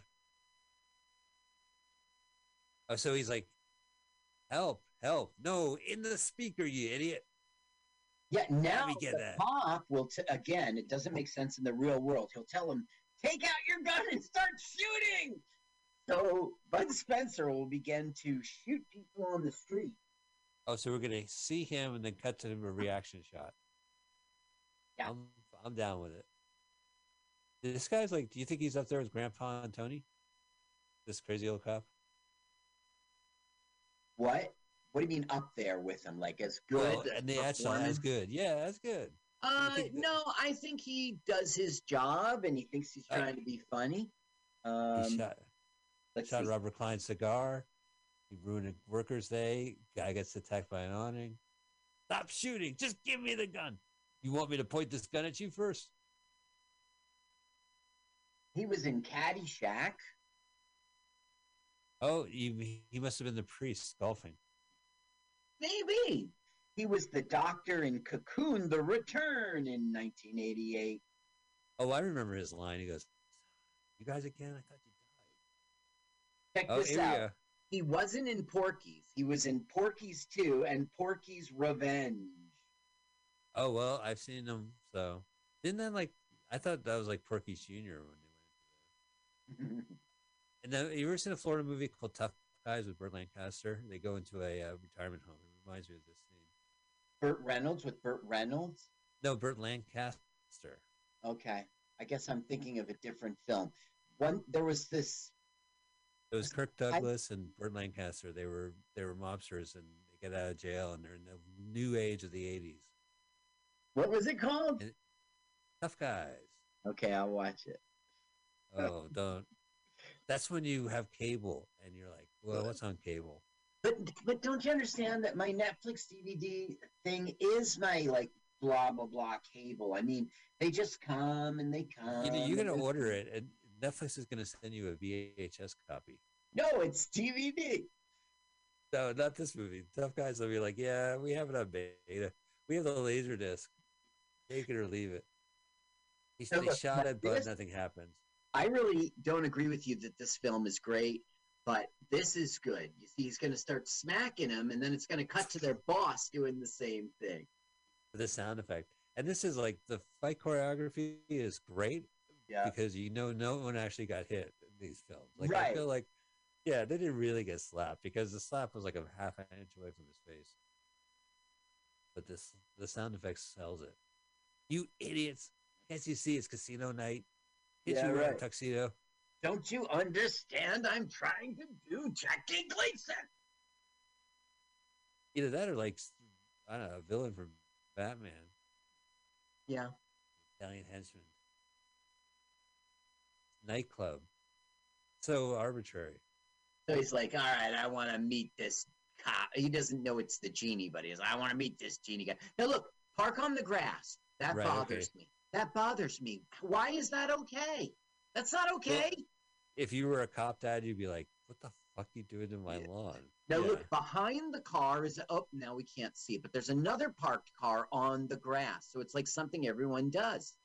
Oh, so he's like, "Help! Help! No, in the speaker, you idiot!" Yeah, now the that. cop will t- again. It doesn't make sense in the real world. He'll tell him, "Take out your gun and start shooting." So Bud Spencer will begin to shoot people on the street. Oh, so we're gonna see him and then cut to him a reaction shot. Yeah. I'm I'm down with it. This guy's like, do you think he's up there with Grandpa and Tony? This crazy old cop. What? What do you mean up there with him? Like as good? Well, a and the actual performance? as good. Yeah, that's good. Uh, that- no, I think he does his job and he thinks he's Uh, trying to be funny. He Um, shot shot see. Robert Klein's cigar. He ruined a workers' day. Guy gets attacked by an awning. Stop shooting! Just give me the gun. You want me to point this gun at you first? He was in Caddyshack. Oh, he, he must have been the priest golfing. Maybe. He was the doctor in Cocoon The Return in 1988. Oh, I remember his line. He goes, "You guys again? I thought you died." Check Oh, this out. He wasn't in Porky's. He was in Porky's 2 and Porky's Revenge. Oh well, I've seen them. So didn't that like? I thought that was like Porky's Junior when they went. into And then you ever seen a Florida movie called Tough Guys with Burt Lancaster? They go into a uh, retirement home. Reminds me of this scene. Burt Reynolds with Burt Reynolds. No, Burt Lancaster. Okay. I guess I'm thinking of a different film. One there was this It was Kirk Douglas and Burt Lancaster. They were they were mobsters and they get out of jail and they're in the new age of the '80s. what was it called? And- Tough Guys. Okay, I'll watch it. Oh, don't. That's when you have cable and you're like, well, what's on cable? But but don't you understand that my Netflix DVD thing is my like blah blah blah cable? I mean, they just come and they come. You know, you're gonna order it, and Netflix is gonna send you a VHS copy. No, it's DVD. No, not this movie. Tough guys will be like, yeah, we have it on beta. We have the laser disc. Take it or leave it. He, No, they look, shot it, but nothing happens. I really don't agree with you that this film is great, but this is good. You see, he's going to start smacking him, and then it's going to cut to their boss doing the same thing. The sound effect, and this is like the fight choreography is great Yeah. because you know no one actually got hit in these films. Like Right. I feel like, yeah, they didn't really get slapped because the slap was like a half an inch away from his face. But this the sound effects sells it. You idiots! Can't you see it's casino night? Hit Yeah, you wearing a right. tuxedo. Don't you understand? I'm trying to do Jackie Gleason. Either that or like I don't know, a villain from Batman, Yeah. Italian henchman, nightclub. So arbitrary. So he's like, all right, I want to meet this cop. He doesn't know it's the genie, but he's like, I want to meet this genie guy. Now, look, park on the grass. That Right, bothers me. That bothers me. Why is that okay? That's not okay. if you were a cop dad, you'd be like, "What the fuck are you doing to my Yeah. lawn?" Now Yeah. look behind the car is oh now we can't see it, but there's another parked car on the grass. So it's like something everyone does.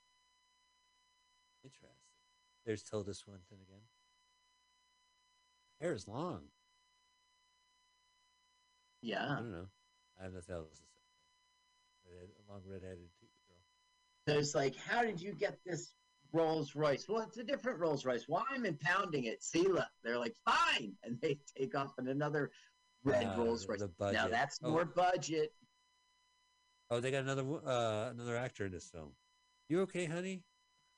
Interesting. There's Tilda Swinton again. Hair is long. Yeah. I don't know. I have nothing else to say. Redhead, a long redheaded t- girl. So it's like, how did you get this Rolls Royce? Well, it's a different Rolls Royce. Why I'm impounding it? Sela. They're like, fine. And they take off in another red Ah, Rolls Royce. Now that's Oh. more budget. Oh, they got another uh, another actor in this film. You okay, honey?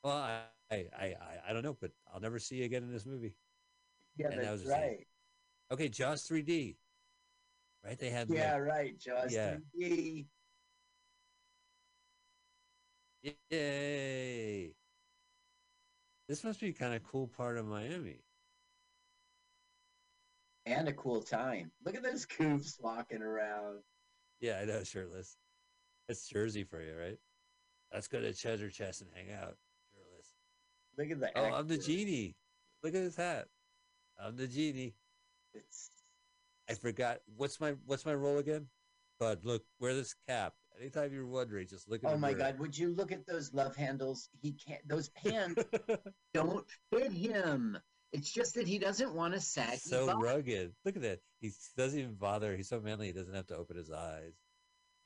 Well, I, I, I, I- don't know, but I'll never see you again in this movie. Yeah, And that that's same. right. Okay, Jaws 3D. Right? They had Yeah, like, right. Just Yeah. D. yay. This must be kind of cool part of Miami. and a cool time. Look at those coops walking around. Yeah, I know, shirtless. That's Jersey for you, right? Let's go to Cheddar Chest and hang out. Shirtless. Look at the. Oh, I'm the genie. Look at his hat. I'm the genie. It's I forgot what's my what's my role again? Bud, look, wear this cap. Anytime you're wondering, just look at Oh my mirror. God! Would you look at those love handles? He can't. Those pants don't fit him. It's just that he doesn't want to sag. so rugged. Look at that. He doesn't even bother. He's so manly. He doesn't have to open his eyes.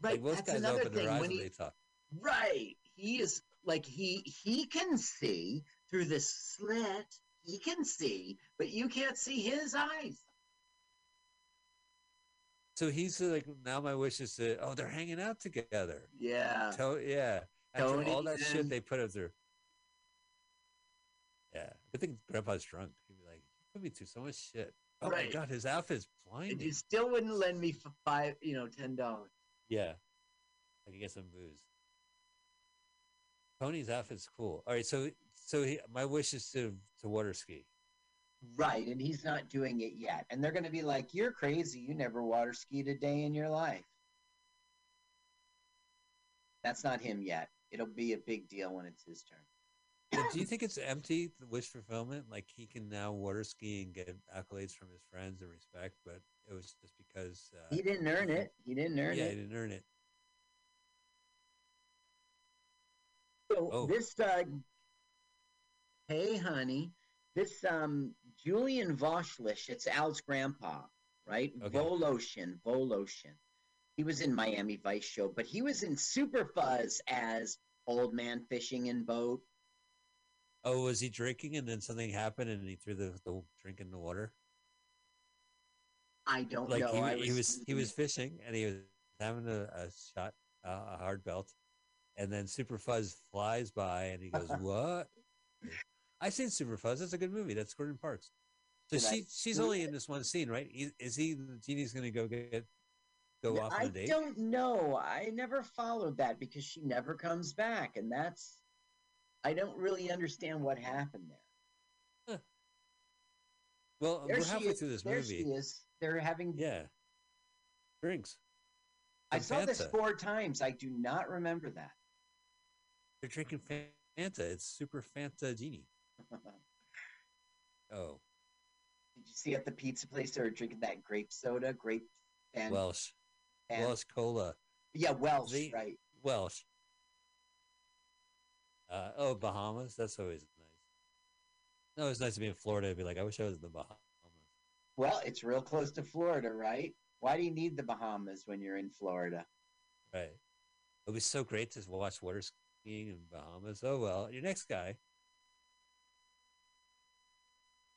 right. like most that's guys another open thing. their eyes When when he, they talk. right, he is like he he can see through this slit. He can see, but you can't see his eyes. So he's like, now my wish is to. Oh, they're hanging out together. Yeah. To- yeah. After Tony all that shit they put up there. Yeah. I think Grandpa's drunk. He'd be like, you put me through so much shit. Oh Right. my god, his outfit's And blinding. you still wouldn't lend me for five, you know, ten dollars. Yeah. I can get some booze. Tony's outfit's cool. All right, so so he, my wish is to to water ski. Right, and he's not doing it yet. And they're going to be like, "You're crazy. You never water skied a day in your life." That's not him yet. It'll be a big deal when it's his turn. But do you think it's empty, the wish fulfillment? Like he can now water ski and get accolades from his friends and respect, but it was just because uh, He didn't earn it. He didn't earn yeah, it. he didn't earn it. So Oh. this uh Hey honey, this um Julian Voshlish, it's Al's grandpa, right? Okay. Voloshin, Voloshin. He was in Miami Vice show, but he was in Super Fuzz as old man fishing in boat. Oh, was he drinking and then something happened and he threw the, the drink in the water? I don't Like know. he, I he was he was fishing and he was having a, a shot, uh, a hard belt, and then Super Fuzz flies by and he goes, "What?" I've seen Super Fuzz. That's a good movie. That's Gordon Parks. So Did I she she's only in this one scene, right? Is, is he the genie's going to go get go off on I a date? I don't know. I never followed that because she never comes back, and that's I don't really understand what happened there. Well, There we're halfway is. through this there movie. she is. They're having. Yeah, drinks. I saw this four times. I do not remember that. They're drinking Fanta. It's Super Fanta Genie. Oh, Did you see at the pizza place they were drinking that grape soda, grape and, Welch, and Welch cola, yeah, Welch, They- right? Welch. Uh, oh, Bahamas. That's always nice. No, it's nice to be in Florida and be like, I wish I was in the Bahamas. Well, it's real close to Florida, right? Why do you need the Bahamas when you're in Florida? Right. It was so great to watch water skiing in Bahamas. Oh well, your next guy.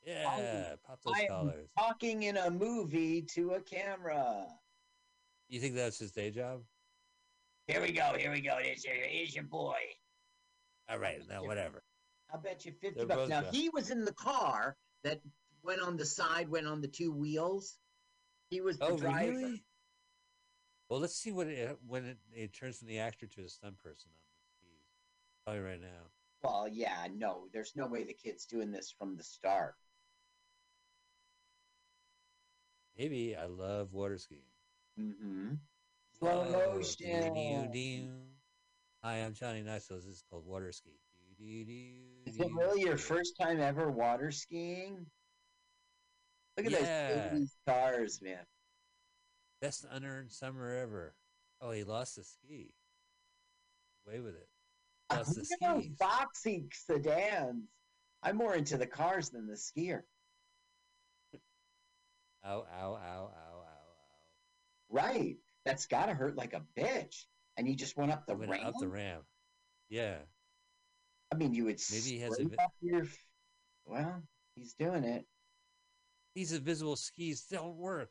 Yeah, pop those I am collars. talking in a movie to a camera. You think that's his day job? Here we go. Here we go. Here's your, here's your boy. All right, now whatever. I'll bet you 50 They're bucks. Now, gone. he was in the car that went on the side, went on the two wheels. He was the Oh, driver. really? Well, let's see what it, when it, it turns from the actor to a stunt person on the skis. Probably right now. Well, yeah, no, there's no way the kid's doing this from the start. Maybe I love water skiing. Mm-hmm. Slow Oh, motion. doo-doo-doo. Hi, I'm Johnny Knoxville. This is called water ski. Is it really your first time ever water skiing? Look at Yeah. those 80s cars, man. Best unearned summer ever. Oh, he lost the ski. Away with it. Uh, Lost the Look at those skis. boxy sedans. I'm more into the cars than the skier. Ow, ow, ow, ow, ow, ow. Right. That's got to hurt like a bitch. And you just went up the Went ramp. up the ramp. Yeah. I mean, you would Maybe he has a vi- your. Well, he's doing it. These invisible skis don't work.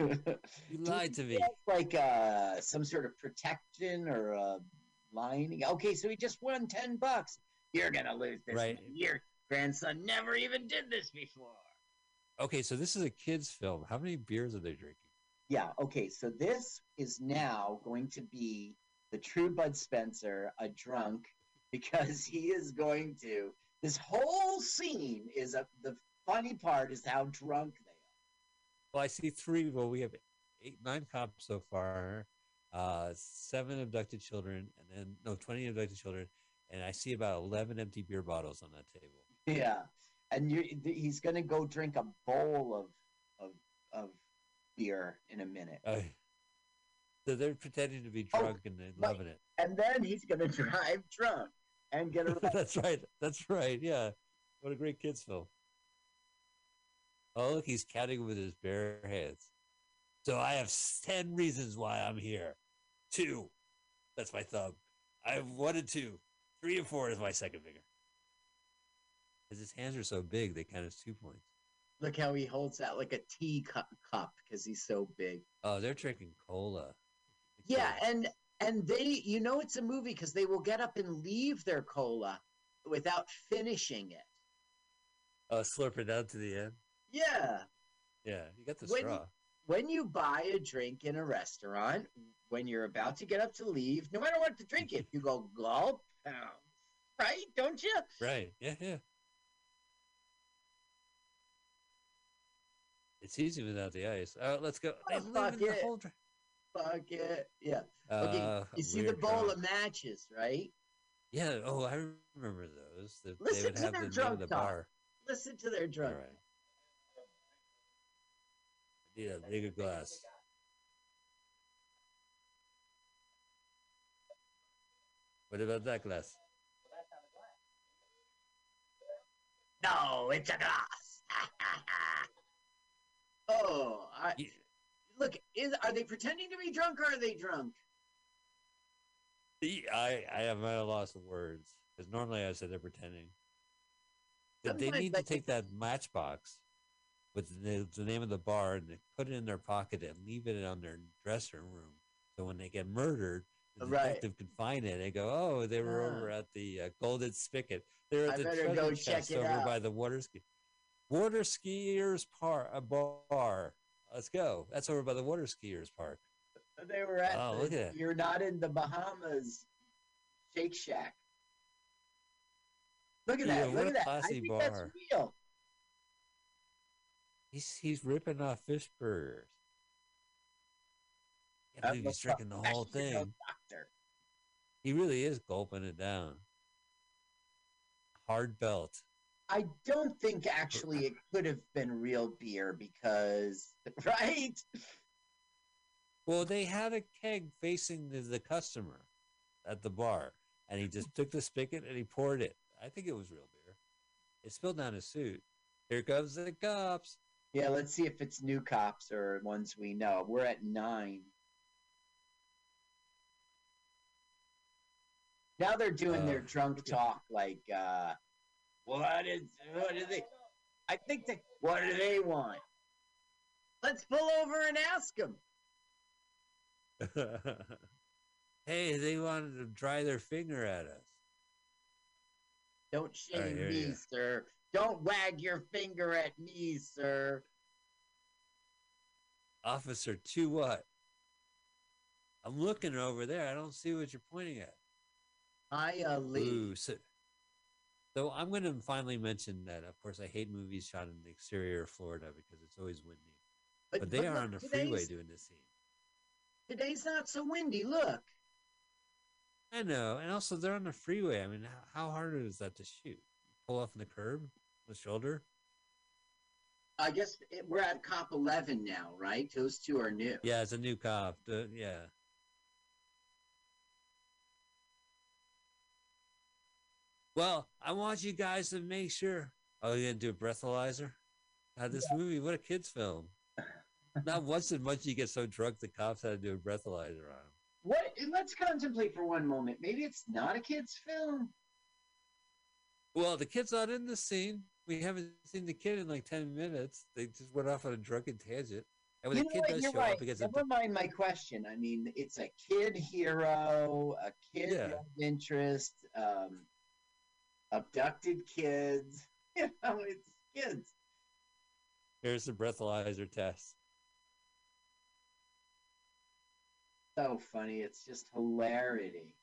you You lied to me. Like uh, some sort of protection or uh, lining. Okay, so he just won ten bucks. You're gonna lose this. Right. Your grandson never even did this before. Okay, so this is a kids' film. How many beers are they drinking? Yeah. Okay. So this is now going to be the true Bud Spencer, a drunk, because he is going to. This whole scene is a. The funny part is how drunk they are. Well, I see three. Well, we have eight, nine cops so far. Uh, seven abducted children, and then no, twenty abducted children, and I see about eleven empty beer bottles on that table. Yeah, and you, he's going to go drink a bowl of of of beer in a minute, Uh, so they're pretending to be Oh, drunk and they're loving it. and then he's going to drive drunk and get arrested. That's right. That's right. Yeah. What a great kids film. Oh, look, he's counting with his bare hands. So I have 10 reasons why I'm here. Two. That's my thumb. I have one and two. Three and four is my second finger. Because his hands are so big, they count as two points. Look how he holds that like a tea cup cup because he's so big. Oh, they're drinking cola. Yeah, and and they, you know, it's a movie because they will get up and leave their cola without finishing it. Oh, slurp it down to the end. Yeah, Yeah, you got the When- straw. when you buy a drink in a restaurant, when you're about to get up to leave, no matter what to drink it, you go gulp, right? Don't you? Right. Yeah, yeah. It's easy without the ice. Oh, let's go. Oh, fuck the it. whole Fuck it. Yeah. Okay. Uh, you see the bowl drunk. of matches, right? Yeah. Oh, I remember those. That they would to have their the drunk the talk. bar. Listen to their All drunk. right. I need a bigger glass. What about that glass? No, it's a glass. oh, I, Ye- look. Is are they pretending to be drunk or are they drunk? I I am at a loss of words because normally I said they're pretending. They need to take that matchbox with the, the name of the bar and put it in their pocket and leave it on their dressing room. So when they get murdered, the Right. detective can find it and go, "Oh, they were Ah. over at the uh, Golden Spigot. They're at I the better treasure go chest check it over out." by the water ski, water skiers par a bar. Let's go. That's over by the water skiers park. They were at. Oh, the- look at that. You're not in the Bahamas. Shake Shack. Look at Yeah, that! Look a at that! I think that's bar. real. He's he's ripping off fish burgers. Uh, believe he's drinking the whole actually, you're no thing. doctor. He really is gulping it down. Hard belt. I don't think actually it could have been real beer because, right? Well, they had a keg facing the, the customer at the bar, and he just took the spigot and he poured it. I think it was real beer. It spilled down his suit. Here comes the cops. Yeah, let's see if it's new cops or ones we know. We're at nine. Now they're doing their Uh, drunk talk like, uh, what is, what do they, I think they, what do they want? Let's pull over and ask them. hey, they wanted to dry their finger at us. Don't right, shame here me, you sir. Don't wag your finger at me, sir. Officer, to what? I'm looking over there. I don't see what you're pointing at. I uh, leave. Ooh, so, so I'm going to finally mention that. Of course, I hate movies shot in the exterior of Florida because it's always windy. But they are look, on the freeway doing this scene. Today's not so windy. Look. I know, and also they're on the freeway. I mean, how hard is that to shoot? Pull off on the curb, the shoulder. I guess it, we're at cop 11 now, right? Those two are new. Yeah, it's a new cop. The, yeah. Well, I want you guys to make sure. Oh, you gonna do a breathalyzer? God, this movie, what a kids' film. Not once did Munchie get so drunk the cops had to do a breathalyzer on him. What? Let's contemplate for one moment. Maybe it's not a kid's film. Well, the kid's not in the scene. We haven't seen the kid in like ten minutes. They just went off on a drunken tangent. And when you the kid what, does You're show right. up, a Never mind my question. I mean, it's a kid hero, a kid Yeah. of interest, um, abducted kids. You know, it's kids. here's the breathalyzer test. So funny. It's just hilarity.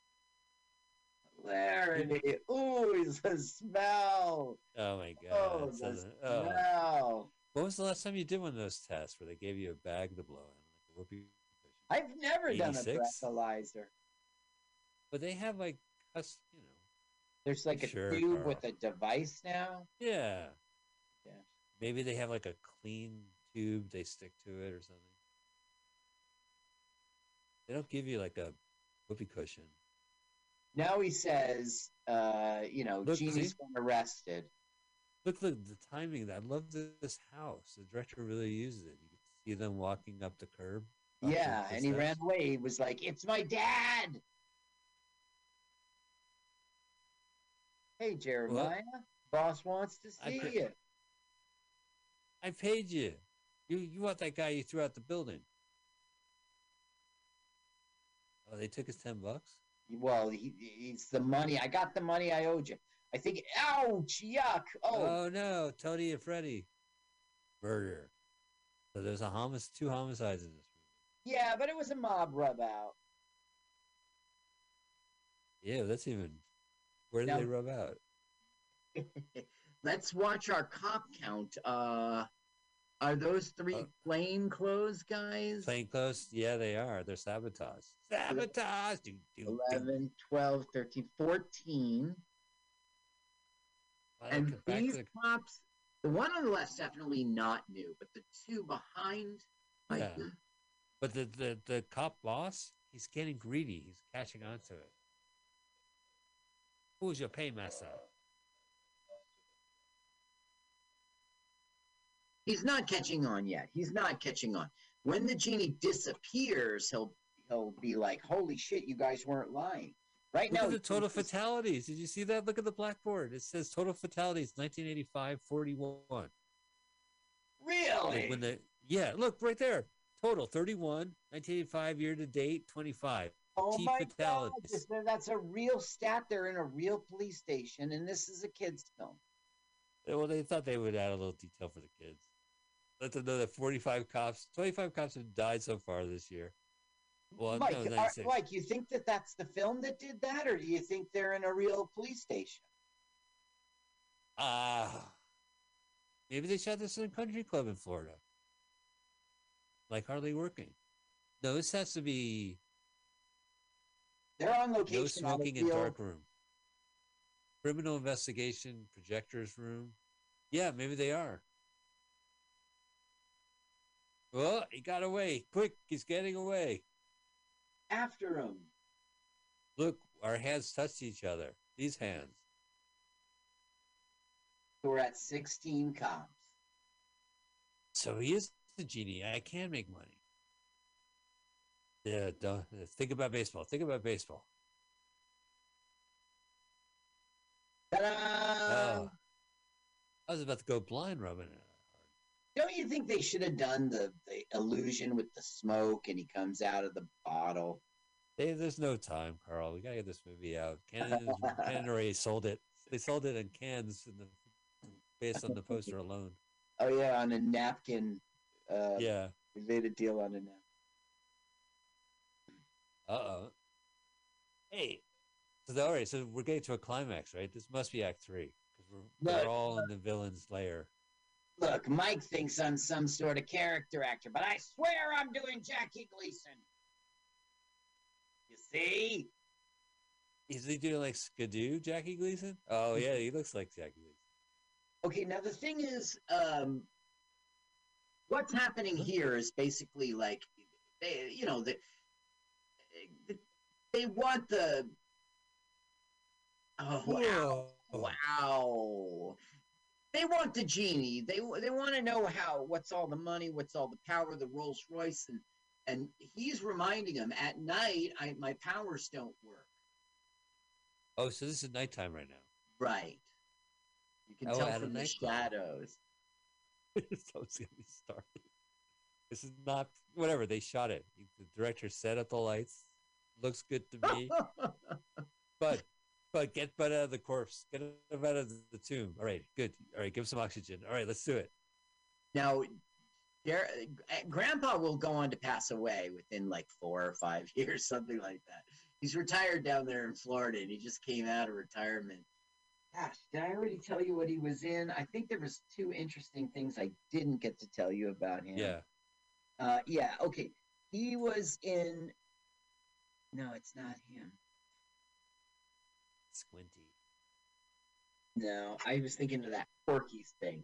Hilarity. Ooh, it's a smell. Oh my god. Oh, the says- oh. smell. When was the last time you did one of those tests where they gave you a bag to blow in, like a? I've never done a breathalyzer. But they have like cus you know. There's like a tube Carl. with a device now. Yeah. Yeah. Maybe they have like a clean tube they stick to it or something. They don't give you like a whoopee cushion. Now he says, uh, you know, Look, Genie's been arrested. Look, look, the timing. I love this house. The director really uses it. You can see them walking up the curb. up Yeah, the and he ran away. He was like, "It's my dad." Hey, Jeremiah, boss wants to I see you. I paid you. You you want that guy you threw out the building. Oh, they took his ten bucks? Well, he, he's the money. I got the money I owed you. I think. Ouch! Yuck! Oh, Oh, no, Tony and Freddie. Murder. So there's a homicide two homicides in this movie. yeah, but it was a mob rub out. Yeah, that's even where did Now- they rub out? Let's watch our cop count. Uh, are those three Uh, plainclothes guys? Plainclothes? Yeah, they are. They're sabotage. Sabotage! Do, do, do. 11, 12, 13, 14. Well, And to these the- cops, the one on the left's definitely not new, but the two behind, like, Yeah. But the, the, the cop boss, he's getting greedy. He's catching on to it. Who's your paymaster? he's not catching on yet. He's not catching on. When the genie disappears, he'll he'll be like, "Holy shit, you guys weren't lying." Right Look now, at the total fatalities. Did you see that? Look at the blackboard. It says total fatalities 1985 41. Really? Like when the yeah, look right there. Total 31, 1985 year to date 25. Oh T my god, fatalities. this- that's a real stat. They're in a real police station, and this is a kids' film. Well, they thought they would add a little detail for the kids. Let them know that 45 cops, 25 cops have died so far this year. Well, Mike, no, are- Mike, you think that that's the film that did that, or do you think they're in a real police station? Ah, maybe they shot this in a country club in Florida, like hardly working. No, this has to be They're on no location. at a smoking in dark room, criminal investigation projectors room. Yeah, maybe they are. Well, he got away. Quick, he's getting away. after him. Look, our hands touched each other. These hands. We're at 16 cops. So he is the genie. I can make money. Yeah, don't think about baseball. Think about baseball. Ta-da! Oh, I was about to go blind Robin. Don't you think they should have done the, the illusion with the smoke and he comes out of the bottle? They, there's no time, Carl. We gotta get this movie out. Cannon already sold it. They sold it in cans in the, based on the poster alone. Oh, yeah, on a napkin. Uh, Yeah. We made a deal on a napkin. Uh oh. Hey. So all right. So we're getting to a climax, right? This must be Act Three because we're, we're all in the villain's lair. Look, Mike thinks I'm some sort of character actor, but I swear I'm doing Jackie Gleason. You see? Is he doing like Skidoo, Jackie Gleason? Oh yeah, he looks like Jackie Gleason. Okay, now the thing is, um, what's happening here is basically like, they, you know, the, they want the. Oh wow! Wow! They want the genie. They they want to know how what's all the money, what's all the power, the Rolls Royce, and and he's reminding them at night, I my powers don't work. Oh, so this is nighttime right now. Right. You can Oh, tell from the shadows. so it's gonna be started. This is not whatever they shot it. The director set up the lights. Looks good to me, but but get Bud out of the corpse. Get him out of the tomb. All right, good. All right, give him some oxygen. All right, let's do it. Now, Gar- Grandpa will go on to pass away within like four or five years, something like that. He's retired down there in Florida, and he just came out of retirement. Gosh, did I already tell you what he was in? I think there was two interesting things I didn't get to tell you about him. Yeah. Uh, yeah. Okay. He was in. No, it's not him. Squinty. No, I was thinking of that Porky's thing.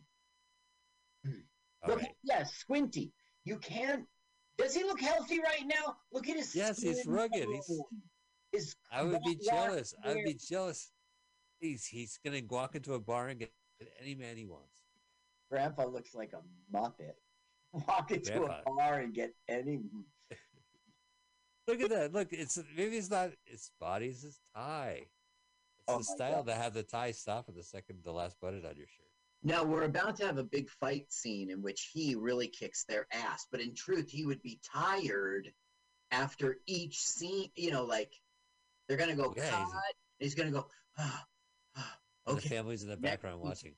Hmm. All Look, right. yeah, Squinty. You can't. Does he look healthy right now? Look at his. Yes, he's rugged. He's-. His I would be jealous. I would be jealous. He's he's gonna walk into a bar and get any man he wants. Grandpa looks like a muppet. Walk into Grandpa. a bar and get any. Look at that. Look, it's maybe it's not its body, it's his tie. It's Oh the style God. to have the tie stop at the second the last button on your shirt. Now we're about to have a big fight scene in which he really kicks their ass, but in truth, he would be tired after each scene. You know, like they're gonna go Yeah, he's- He's gonna go. "Ah, ah, And The okay. family's in the background scene. watching.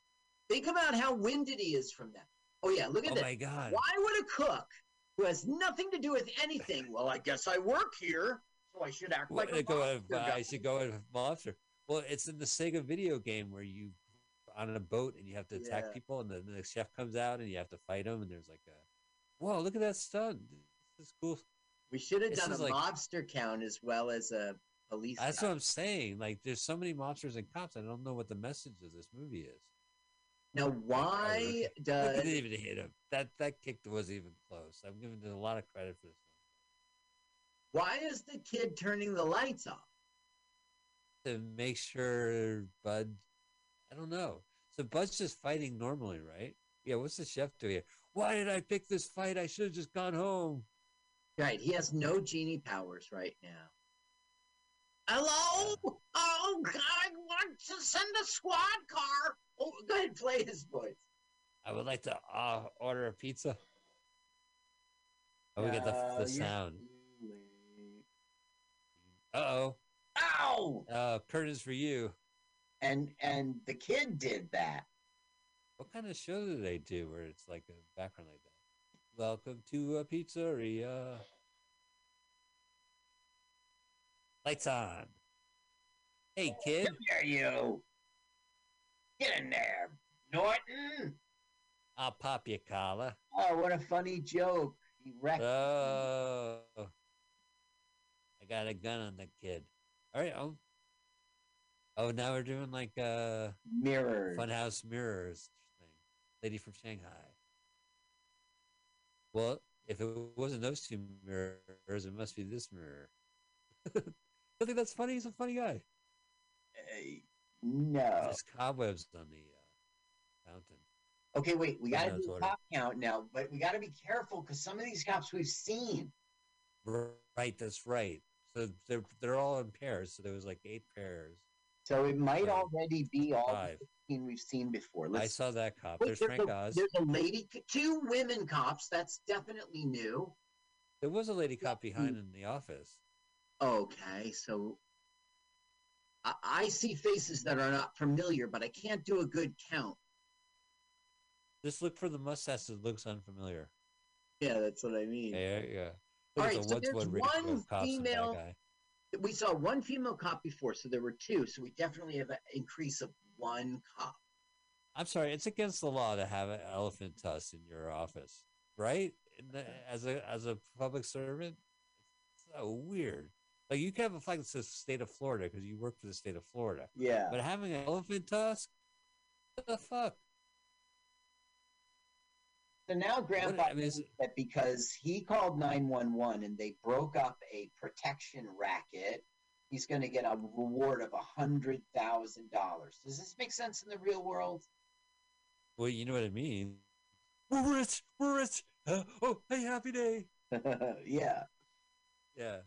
Think about how winded he is from that. Oh yeah, look at Oh this. my god. Why would a cook who has nothing to do with anything? Well, I guess I work here, so I should act What, like a go monster I should go with a monster. Well, it's in the Sega video game where you on a boat and you have to attack Yeah. people, and then the chef comes out and you have to fight him, and there's like a, whoa, look at that stunt. This is cool. We should have This done a like- mobster count as well as a police. That's count. what I'm saying. Like, there's so many monsters and cops. I don't know what the message of this movie is. Now, why does it didn't even hit him. That that kick wasn't even close. I'm giving it a lot of credit for this. why is the kid turning the lights off? To make sure Bud, I don't know. So Bud's just fighting normally, right? Yeah. What's the chef doing here? Why did I pick this fight? I should have just gone home. Right, he has no genie powers right now. Hello? Oh God, I want to send a squad car. Oh, go ahead, play his voice. I would like to uh, order a pizza. Oh, we get the, the sound. Uh oh. Ow! Uh, curtains for you. And and the kid did that. What kind of show do they do where it's like a background like that? Welcome to a pizzeria. Lights on. Hey, kid. Come here, you. Get in there, Norton. I'll pop your collar. Oh, what a funny joke. He wrecked. Oh. I got a gun on the kid. All right. Oh, oh now we're doing like uh mirrors. Funhouse Mirrors thing. Lady from Shanghai. Well, if it wasn't those two mirrors, it must be this mirror. I think that's funny. He's a funny guy. Uh, no. There's cobwebs on the uh, fountain. Okay, wait. We got to do a cop count now, but we got to be careful because some of these cops we've seen. Right, that's right. So they're they're all in pairs. So there was like eight pairs. So it might already be all Five. the 15 we've seen before. I Let's saw that cop. Wait, There's there's, Frank a, Oz. there's a lady, two women cops. That's definitely new. There was a lady cop behind in the office. Okay, so I, I see faces that are not familiar, but I can't do a good count. Just look for the mustache that looks unfamiliar. Yeah, that's what I mean. Yeah, yeah. All Look right, at the so there's one one of cops and bad female-. We saw one female cop before, so there were two. So we definitely have an increase of one cop. I'm sorry, it's against the law to have an elephant tusk in your office, right? In the, as a as a public servant, it's so weird. Like you can have a flag that says state of Florida because you work for the state of Florida. Yeah. But having an elephant tusk, what the fuck? So now Grandpa I mean, is- that because he called 911 and they broke up a protection racket, he's going to get a reward of $100,000. Does this make sense in the real world? Well, you know what I mean. We're rich. We're rich. Uh, oh, hey, happy day. yeah. Yeah.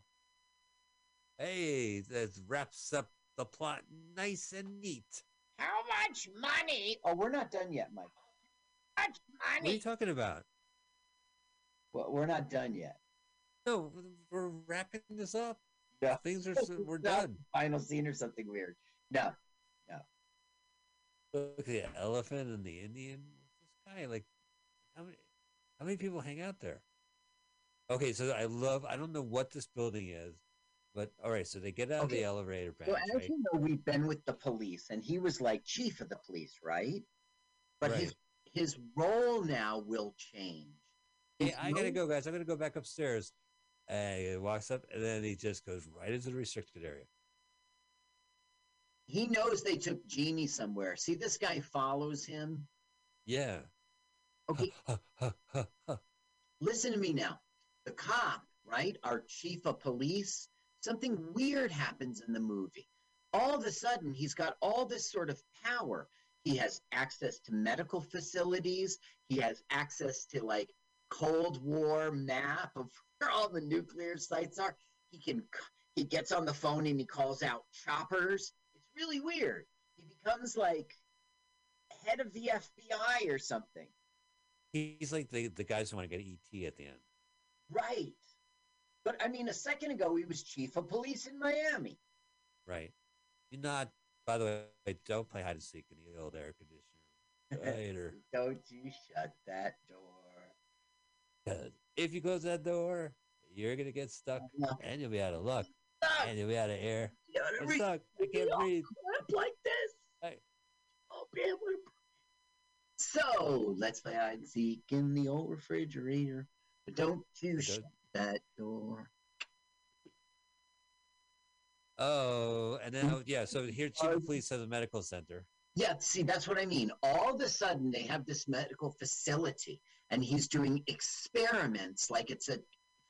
Hey, that wraps up the plot nice and neat. How much money? Oh, we're not done yet, Mike. How much money? What are you talking about? Well, we're not done yet. No, we're wrapping this up. No. Things are we're done. Final scene or something weird. No, no. Look at the elephant and the Indian. This guy, like, how many, how many people hang out there? Okay, so I love. I don't know what this building is, but all right. So they get out of the elevator branch, as right? you know, we've been with the police, and he was like chief of the police, right? But his Right. his role now will change. Hey, He's I gotta go, guys. I'm gonna go back upstairs. And he walks up, and then he just goes right into the restricted area. He knows they took Jeannie somewhere. See, this guy follows him. Yeah. Okay, listen to me now. The cop, right? Our chief of police. Something weird happens in the movie. All of a sudden, he's got all this sort of power. He has access to medical facilities. He has access to like Cold War map of where all the nuclear sites are. He can he gets on the phone and he calls out choppers. It's really weird. He becomes like head of the FBI or something. He's like the, the guys who want to get ET at the end. Right. But I mean, a second ago, he was chief of police in Miami. Right. You're not, by the way, don't play hide and seek in the old air conditioner. Or Don't you shut that door. if you close that door, you're going to get stuck and you'll be out of luck Stop! and you'll be out of air. You I'm stuck. I can't breathe. like this. Hey. I'll be able to. So let's play hide and seek in the old refrigerator. But don't you Don't- shut that door. Oh, and then, oh, yeah, so here, Chief of Police has a medical center. Yeah, see, that's what I mean. All of a sudden, they have this medical facility, and he's doing experiments like it's a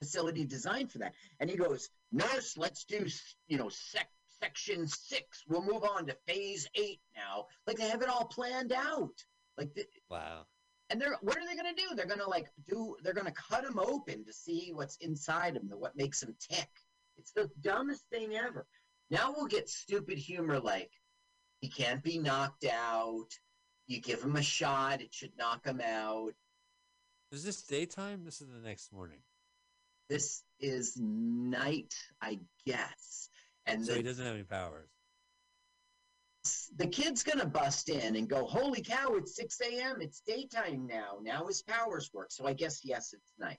facility designed for that. And he goes, "Nurse, let's do, you know, sec- section six. We'll move on to phase eight now." Like they have it all planned out. Like, the, Wow. And they're what are they gonna do? They're gonna like do. They're gonna cut him open to see what's inside him, what makes him tick. It's the dumbest thing ever. Now we'll get stupid humor like he can't be knocked out. You give him a shot, it should knock him out. Is this daytime? This is the next morning. This is night, I guess. And So he doesn't have any powers. The kid's gonna bust in and go, Holy cow, it's 6 a.m. It's daytime now. Now his powers work. So I guess yes, it's night.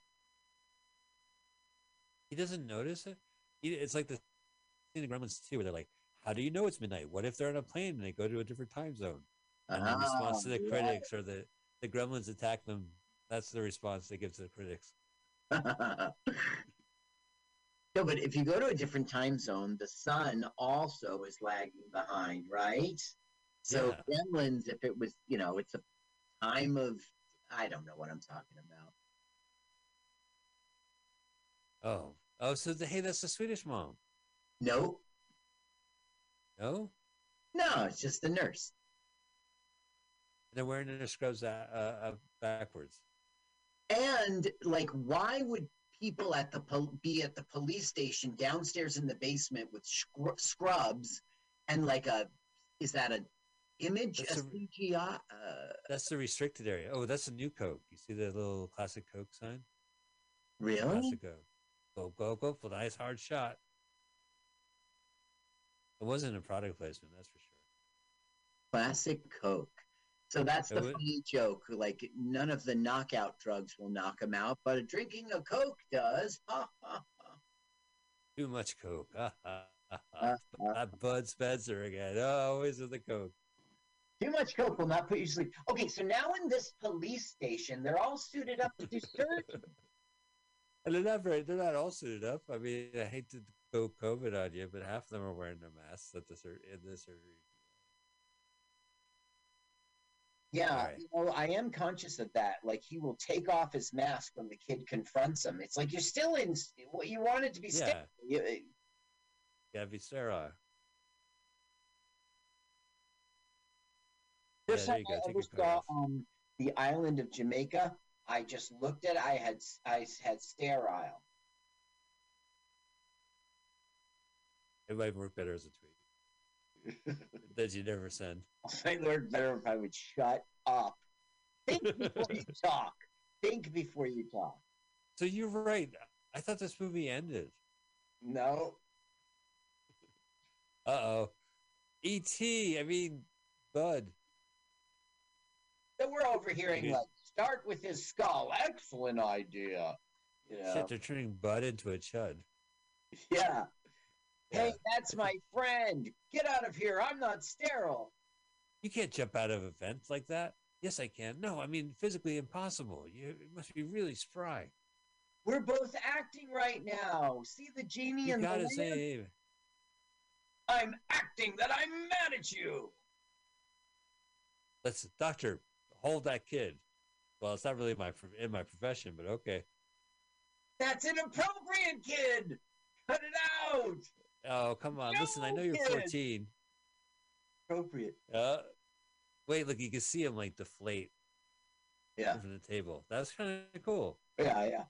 He doesn't notice it. It's like the in Gremlins 2 where they're like, How do you know it's midnight? What if they're on a plane and they go to a different time zone? And in response to the Ah, critics or the, the gremlins attack them, that's the response they give to the critics. no, but if you go to a different time zone, the sun also is lagging behind, right? So Gremlins, if it was, you know, it's a time of, I don't know what I'm talking about. Oh. Oh, so the, hey, that's the Swedish mom. Nope, No? no, it's just the nurse. They're wearing their scrubs uh, uh, backwards. And like, why would people at the pol- be at the police station downstairs in the basement with scr- scrubs and like a, is that a image, That's a- CGI? Uh, That's the restricted area. Oh, that's a new Coke. You see the little classic Coke sign? really? Classic Coke. Go, go, go for nice hard shot. It wasn't a product placement, that's for sure. Classic Coke. So that's the funny joke. Like none of the knockout drugs will knock him out, but drinking a Coke does. Ha, ha, ha. Too much Coke. Ah, ah, ah, Uh, ah. uh. That Bud Spencer again. Oh, always with the Coke. Too much Coke will not put you to sleep. Okay, so now in this police station, they're all suited up to do surgery. And they're not very, they're not all suited up. I mean, I hate to go COVID on you, but half of them are wearing their masks at the sur- in the surgery. Yeah, Right. you know, I am conscious of that. Like he will take off his mask when the kid confronts him. It's like you're still in. What you wanted to be. Yeah. sterile. You- Gotta. First there time I ever saw um, the island of Jamaica, I just looked at. I had I had sterile. It might work better as a tweet that you never send. I learned better if I would shut up. Think before you talk. Think before you talk. So you're right. I thought this movie ended. No, Uh oh. E.T. I mean, Bud. so we're overhearing like start with his skull. Excellent idea. You know? Shit, they're turning Bud into a chud. Yeah. Hey, that's my friend. Get out of here. I'm not sterile. You can't jump out of a vent like that. Yes, I can. No, I mean physically impossible. You it must be really spry. We're both acting right now. See the genie You and the gotta lamp? say, I'm acting that I'm mad at you. let's doctor hold that kid. Well, it's not really my in my profession, but okay. That's an inappropriate, kid. Cut it out. Oh, come on. Listen, I know you're 14. Appropriate. Uh, wait, look, you can see him like deflate Yeah. from the table. That's kind of cool. Yeah, yeah.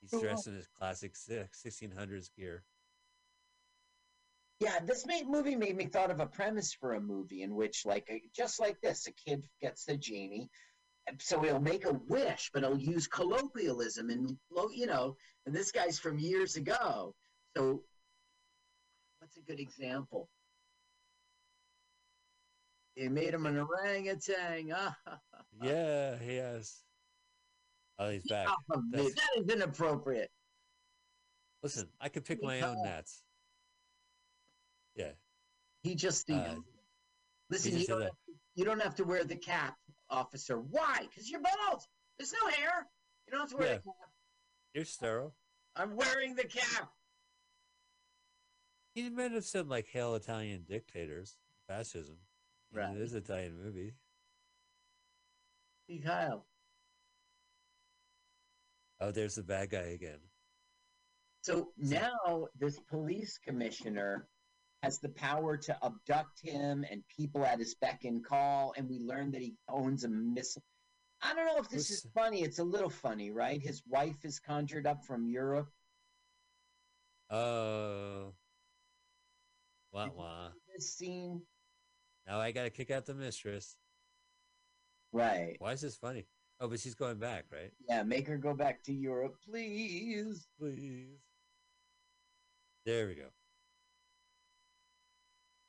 He's Cool. dressed in his classic six- 1600s gear. Yeah, this made, movie made me thought of a premise for a movie in which, like, a, just like this, a kid gets the genie, so he'll make a wish, but he'll use colloquialism and, you know, and this guy's from years ago. So, good example? He made him an orangutan. Ah, Yeah, he has. Oh, he's back. That's- That is inappropriate. Listen, I could pick my own nets. Yeah. He just, Uh, listen, he you just said don't, you don't have to wear the cap, officer. Why? Because you're bald. There's no hair. You don't have to wear Yeah. the cap. You're sterile. I'm wearing the cap. He might have said like "Hail Italian dictators," fascism. Right. It is an Italian movie. Hey, Kyle. Oh, there's the bad guy again. So now this police commissioner has the power to abduct him and people at his beck and call, and we learn that he owns a missile. I don't know if this is funny. It's a little funny, right? His wife is conjured up from Europe. Oh. Wah wah. This scene, Now I gotta kick out the mistress. right? Why is this funny? Oh, but she's going back, right? Yeah, make her go back to Europe, please. Please. There we go.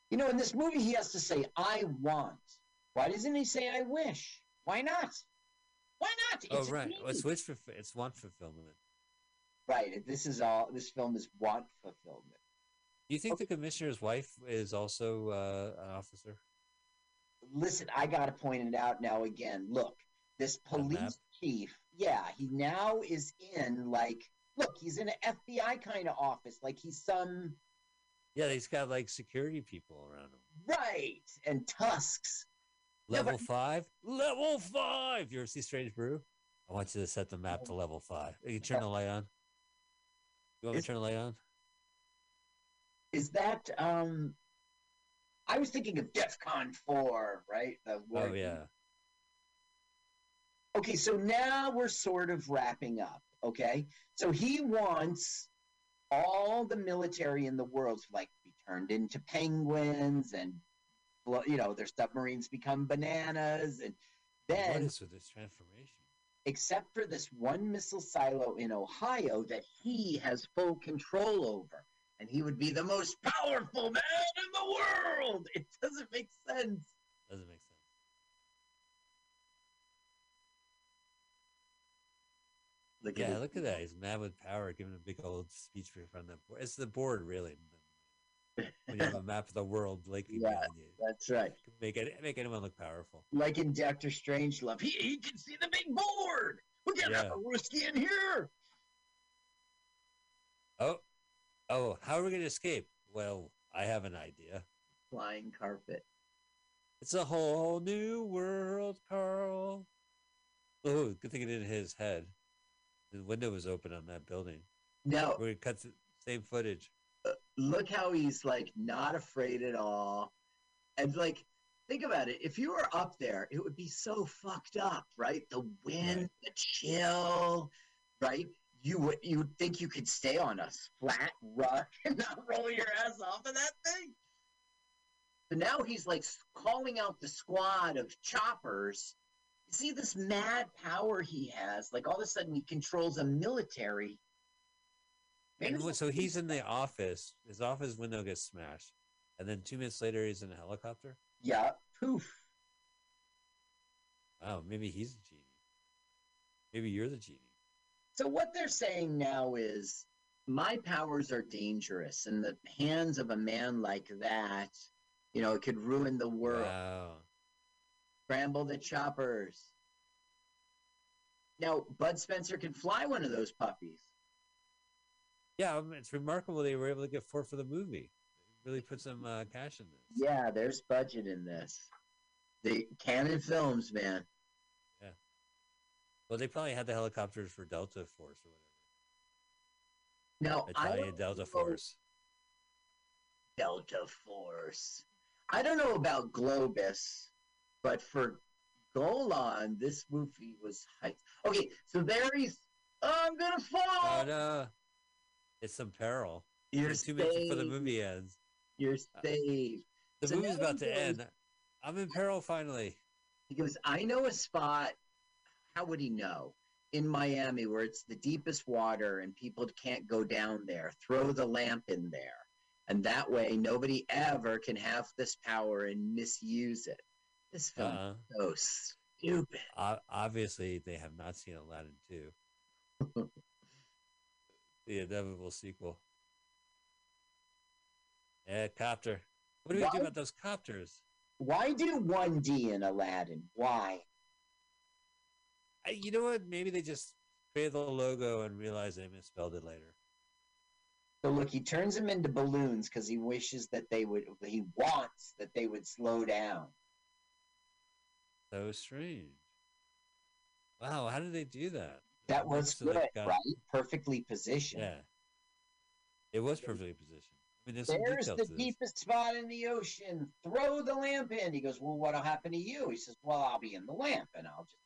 You know, in this movie, he has to say, I want. Why doesn't he say, I wish? Why not? Why not? Oh, It's a right. Well, it's wish for it's want fulfillment. Right. This is all, this film is want fulfillment. Do you think the commissioner's wife is also uh, an officer? Listen, I got to point it out now again. Look, this police chief, yeah, he now is in like, look, he's in an FBI kind of office. Like he's some, Yeah, he's got like security people around him. right, and tusks. Level but- five? Level five! You ever see Strange Brew? I want you to set the map to level five. You can turn the light on. You want me to turn the light on? Is that, um, I was thinking of DEFCON 4, right? The Oh, yeah. Okay, so now we're sort of wrapping up. Okay, so he wants all the military in the world to like be turned into penguins and you know their submarines become bananas and then is with this transformation? except for this one missile silo in ohio that he has full control over and he would be the most powerful man in the world it doesn't make sense Doesn't make sense. look Yeah, it. look at that. He's mad with power, giving a big old speech in front of the board. It's the board, really. When you have a map of the world like Yeah. that's right make it make anyone look powerful. like in Doctor Strangelove. He he can see the big board. We can't have Yeah. a whiskey in here. Oh, Oh, how are we going to escape? Well, I have an idea. Flying carpet. It's a whole new world, Carl. Oh, good thing it in his head. The window was open on that building. Now, Where he cuts the same footage. Uh, look how he's like not afraid at all. And like, think about it. If you were up there, it would be so fucked up, right? The wind, Right. the chill, right? You would you would think you could stay on a flat rock and not roll your ass off of that thing. But now he's like calling out the squad of choppers. You see this mad power he has. Like all of a sudden he controls a military. And what- so he's in the office. His office window gets smashed. And then two minutes later, he's in a helicopter. Yeah, poof. Wow, maybe he's a genie. Maybe you're the genie. So what they're saying now is my powers are dangerous in the hands of a man like that. You know, it could ruin the world. Wow. Scramble the choppers. Now, Bud Spencer can fly one of those puppies. Yeah, it's remarkable they were able to get four for the movie. They really put some uh, cash in this. Yeah, there's budget in this. The Cannon Films, man. Well, they probably had the helicopters for Delta Force or whatever. I Italian Delta Force. Delta Force. I don't know about Globus, but for Golan, this movie was hyped. Okay, so there he's. Oh, I'm gonna fall. Oh no, it's some peril. You're two minutes before the movie ends. You're uh, saved. The So movie's about to goes- end. I'm in peril finally. He goes, I know a spot. How would he know? In Miami, where it's the deepest water and people can't go down there. Throw the lamp in there. And that way, nobody ever can have this power and misuse it. This film Uh-uh. is so stupid. Obviously, they have not seen Aladdin 2. the inevitable sequel. Yeah, copter. What do we do about those copters? Why do 1D in Aladdin? Why? You know what? Maybe they just created the logo and realized they misspelled it later. So look, he turns them into balloons because he wishes that they would. He wants that they would slow down. So strange. Wow, how did they do that? That was like, good, got- right? Perfectly positioned. Yeah. It was perfectly positioned. I mean, there's There's the detail to this. deepest spot in the ocean. Throw the lamp in. He goes, Well, what'll happen to you? He says, Well, I'll be in the lamp and I'll just,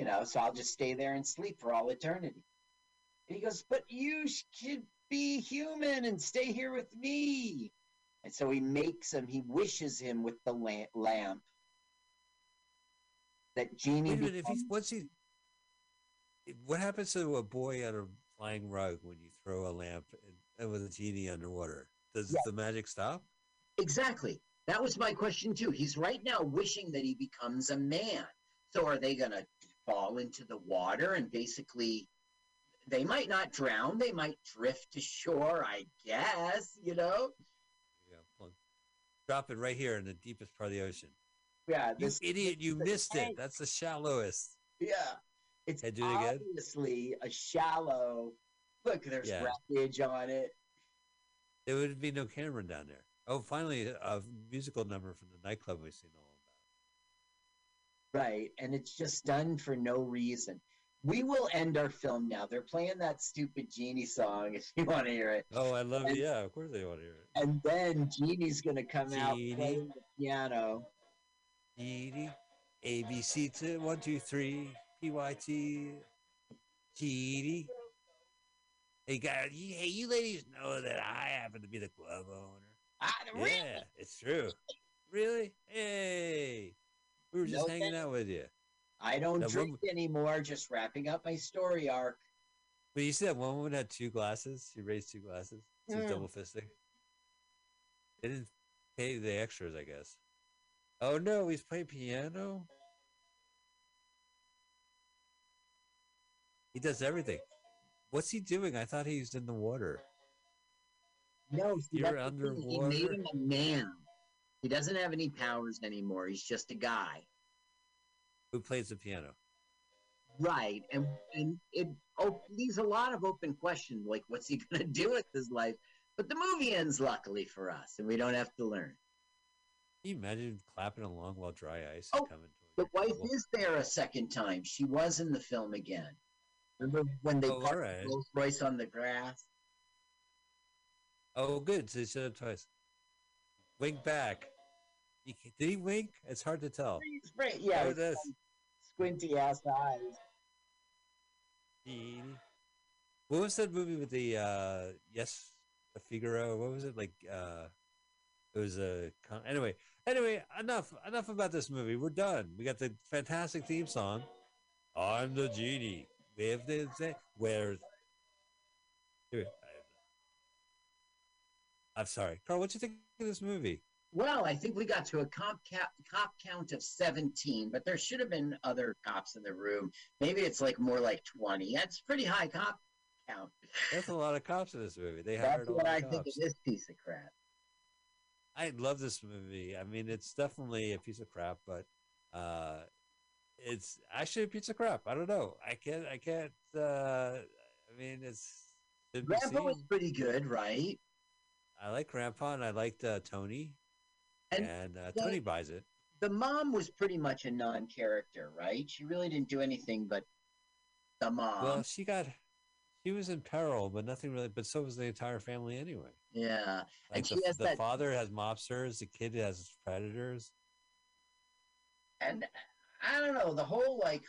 you know, so I'll just stay there and sleep for all eternity. And he goes, But you should be human and stay here with me. And so he makes him, he wishes him with the lamp. lamp. That genie. Wait minute, if becomes- once he, what happens to a boy on a flying rug when you throw a lamp and, and with a genie underwater? Does Yeah. the magic stop? Exactly. That was my question too. He's right now wishing that he becomes a man. So are they going to fall into the water and basically they might not drown, they might drift to shore, I guess, you know? Yeah, plunk. drop it right here in the deepest part of the ocean. Yeah, You this idiot! You missed it. That's the shallowest. yeah. It's Hey, do it again? obviously a shallow Look, there's Yeah. wreckage on it. There would be no camera down there. Oh, finally, a musical number from the nightclub we've seen. Right. And it's just done for no reason. We will end our film now. They're playing that stupid Genie song if you want to hear it. Oh, I love it. Yeah, of course they want to hear it. And then Genie's going to come out playing the piano. Genie, A B C to one two three P Y T, Genie. Hey guys, hey you ladies know that I happen to be the club owner. Ah, really? Yeah, it's true. Really? Hey, we were just No hanging out with you. I don't That drink anymore. Just wrapping up my story arc. But you said one woman had two glasses. She raised two glasses. She was Mm. double fisting. They didn't pay the extras, I guess. Oh no, he's playing piano. He does everything. What's he doing? I thought he was in the water. No, see, You're that's the. He made him a man. He doesn't have any powers anymore. He's just a guy. Who plays the piano? Right. And and it op- leaves a lot of open questions. Like, what's he going to do with his life? But the movie ends luckily for us, and we don't have to learn. Can you imagine clapping along while dry ice is Oh, coming The wife table? is there a second time. She was in the film again. Remember when they Oh, parked alright. Rolls Royce on the grass? Oh, good. So he said it twice. Wink back. He, did he wink? It's hard to tell. Yeah, this. some squinty ass eyes. He- What was that movie with the uh yes, the Figaro? What was it like? uh It was a con- anyway. Anyway, enough enough about this movie. We're done. We got the fantastic theme song. I'm the genie. With the the- where? I'm sorry, Carl. What you think of this movie? Well, I think we got to a cop, cap, cop count of 17, but there should have been other cops in the room. Maybe it's like more like 20. That's pretty high cop count. That's a lot of cops in this movie. They hired That's what I of think of this piece of crap. I love this movie. I mean, it's definitely a piece of crap, but uh, it's actually a piece of crap. I don't know. I can't. I can't. Uh, I mean, it's. Grandpa was pretty good, right? I like Grandpa, and I liked uh, Tony, And and, uh, the- Tony buys it. The mom was pretty much a non character, right? She really didn't do anything but the mom. well, she got. She was in peril, but nothing really. But so was the entire family anyway. yeah. Like And the, she has the that- father has mobsters, the kid has predators. and I don't know the whole like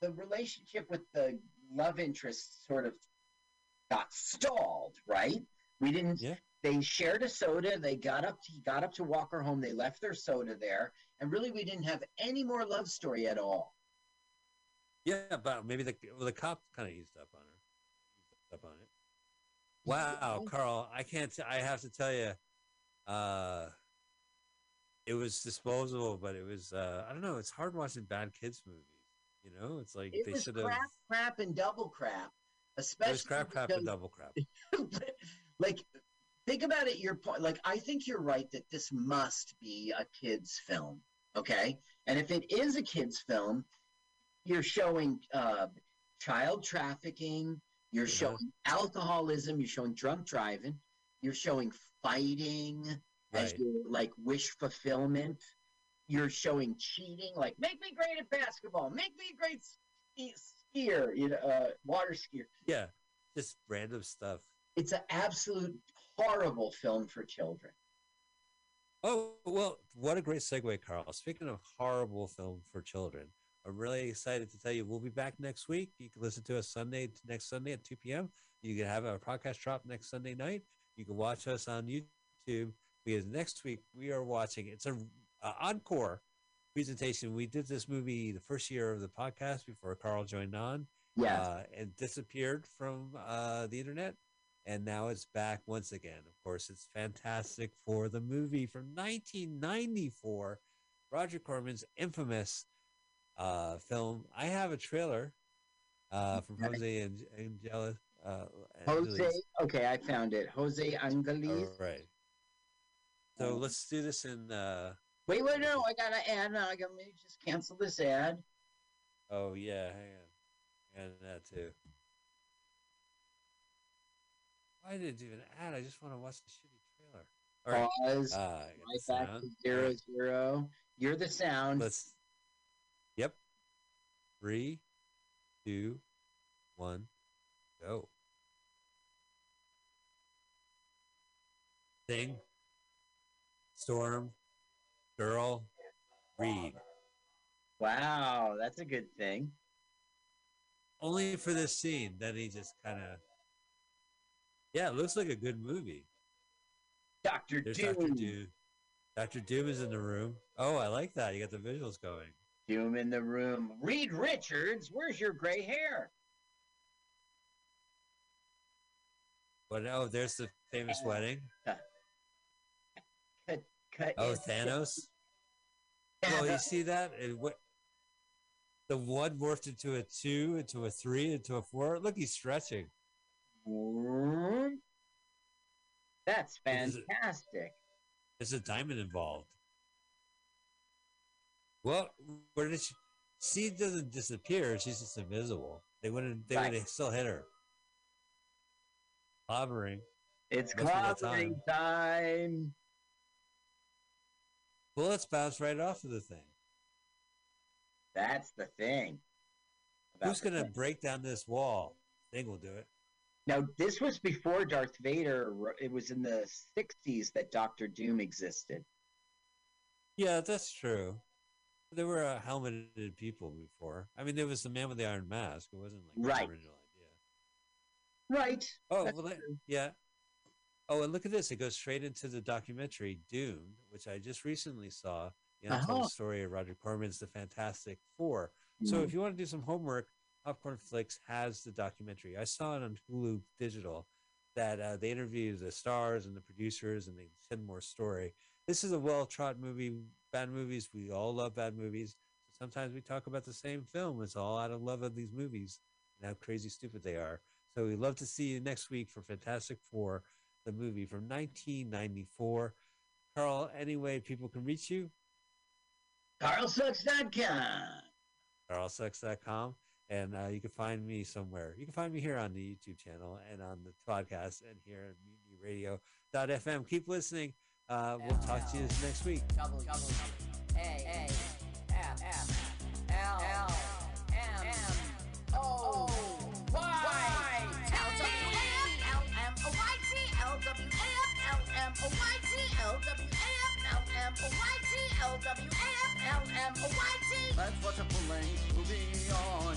the relationship with the love interest sort of got stalled, right? We didn't. Yeah. They shared a soda. They got up. He got up to walk her home. They left their soda there, and really, we didn't have any more love story at all. Yeah, but maybe the well, the cop kind of eased up on her. Eased up on it. Wow, Carl, I can't. T- I have to tell you, uh, it was disposable, but it was. Uh, I don't know. It's hard watching bad kids movies. You know, it's like It they should have. crap, crap, and double crap. Especially crap, crap, and double crap. like think about it your point like i think you're right that this must be a kids film okay and if it is a kids film you're showing uh, child trafficking you're Yeah. showing alcoholism you're showing drunk driving you're showing fighting as your like wish fulfillment you're showing cheating like make me great at basketball make me a great ski- skier you know uh, water skier Yeah, just random stuff. it's an absolute horrible film for children. Oh well, what a great segue, Carl. Speaking of horrible film for children, I'm really excited to tell you we'll be back next week. You can listen to us Sunday next Sunday at 2 p.m. You can have our podcast drop next Sunday night. You can watch us on YouTube because next week we are watching. It's a, a encore presentation. We did this movie the first year of the podcast before Carl joined on Yes. uh, and disappeared from uh, the internet. And now it's back once again. Of course, it's fantastic for the movie from 1994, Roger Corman's infamous uh, film. I have a trailer uh, from Jose and Angela. Uh, Jose, okay, I found it. Jose Angeles. All right. So Um, let's do this in. Uh, Wait, wait, no, I got to add. I got me just cancel this ad. oh yeah, hang on, and that too. Why did it do an ad? I just want to watch the shitty trailer. All right. Pause. Uh, I got right back sound. to zero zero. You're the sound. Let's. Yep. Three, two, one, go. Thing. Storm. Girl. Read. Wow, that's a good thing. Only for this scene. Then he just kind of. Yeah, it looks like a good movie. Doctor There's Doom. Doctor Doom. Doctor Doom is in the room. Oh, I like that. You got the visuals going. Doom in the room. Reed Richards, where's your gray hair? But oh, there's the famous uh, wedding. Uh, cut, cut. Oh. Thanos. Well, you see that? It, what, the one morphed into a two, into a three, into a four. Look, he's stretching. That's Is it- fantastic. There's a diamond involved. Well, where did she? She doesn't disappear. She's just invisible. They wouldn't. They Right. would still hit her. Clobbering. It's clobbering time. Bullets bounce right off of the thing. That's the thing. Who's gonna thing. break down this wall? Thing will do it. Now, this was before Darth Vader. It was in the 60s that Doctor Doom existed. Yeah, that's true. There were uh, helmeted people before. I mean, there was the man with the iron mask. It wasn't like Right. the original idea. Right. Oh, well, that, yeah. Oh, and look at this. It goes straight into the documentary Doomed, which I just recently saw. The untold Uh-huh. story of Roger Corman's The Fantastic Four. So Mm. if you want to do some homework, Popcornflix has the documentary. I saw it on Hoopla Digital that uh, they interview the stars and the producers and they send more story. This is a well trod movie. Bad movies, we all love bad movies. Sometimes we talk about the same film. It's all out of love of these movies and how crazy stupid they are. So we'd love to see you next week for Fantastic Four, the movie from 1994. Carl, any way people can reach you? CarlSucks.com. carlsucks.com and uh, you can find me somewhere. You can find me here on the youtube channel and on the podcast and here at mutinyradio.fm keep listening. Uh, we'll talk to you next week. Double double A A F F L L M M O Y L W A F L M O Y T L W A F L M O Y T L W A F L M O Y T L W A F L M O Y T Let's watch a full-length movie on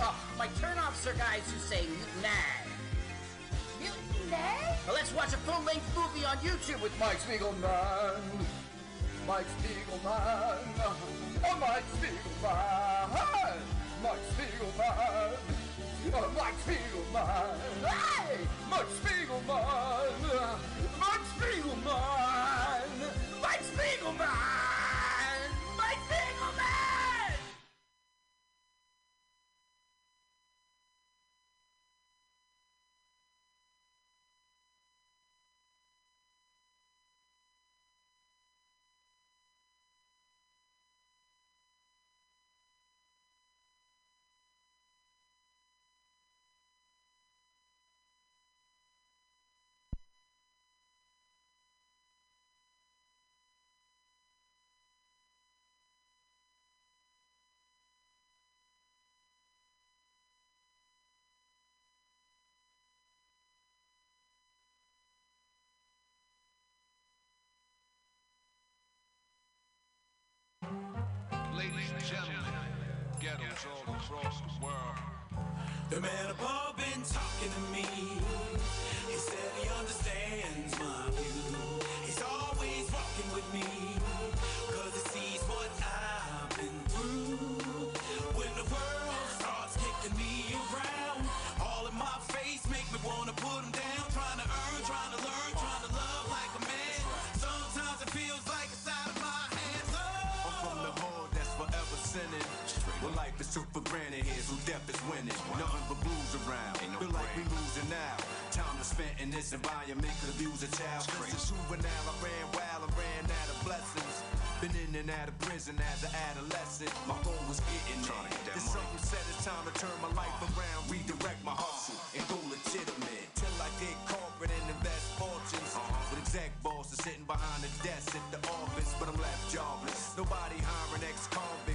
Oh, my turnoffs are guys who say mutiny. Mutiny Well, let's watch a full-length movie on YouTube with Mike Spiegelman. Mike Spiegelman. Oh, Mike Spiegelman. Mike Spiegelman. Oh, Mike Spiegelman. Hey! Mike Spiegelman. Mike Spiegelman. Mike Spiegelman. The world. The man above been talking to me. He said he understands my view. Winning. Nothing but blues around. Feel like we losing now. Time to spend in this environment could abuse a child. Since a juvenile, I ran wild, I ran out of blessings. Been in and out of prison as an adolescent. My goal was getting there. Then something said it's time to turn my life around, redirect my hustle, and go legitimate. Till I get corporate and invest fortunes. With exec bosses sitting behind the desk at the office, but I'm left jobless. Nobody hiring ex-convicts.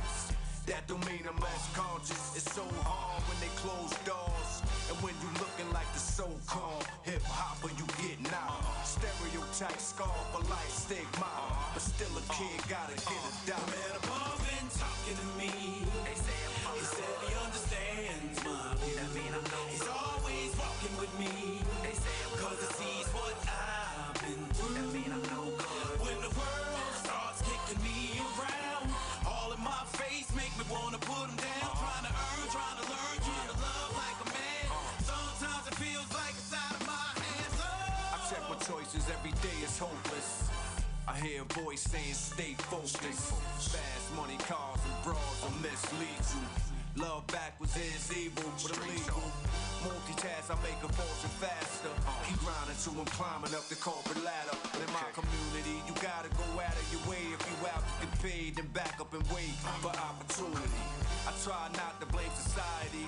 That don't mean I'm less conscious. It's so hard when they close doors. And when you looking like the so-called hip hopper, you getting out. Stereotype scar for life stigma. But still a kid gotta get a The man above been talking to me. He said he understands my view. He's always walking with me. Hear a voice saying stay focused. Fast money, cars, and bras will mislead you. Love backwards is evil, but illegal. Multitask, I make a fortune faster. Uh-huh. Keep grinding till I'm climbing up the corporate ladder. In my community, you gotta go out of your way if you out to get paid, then back up and wait uh-huh. for opportunity. I try not to blame society.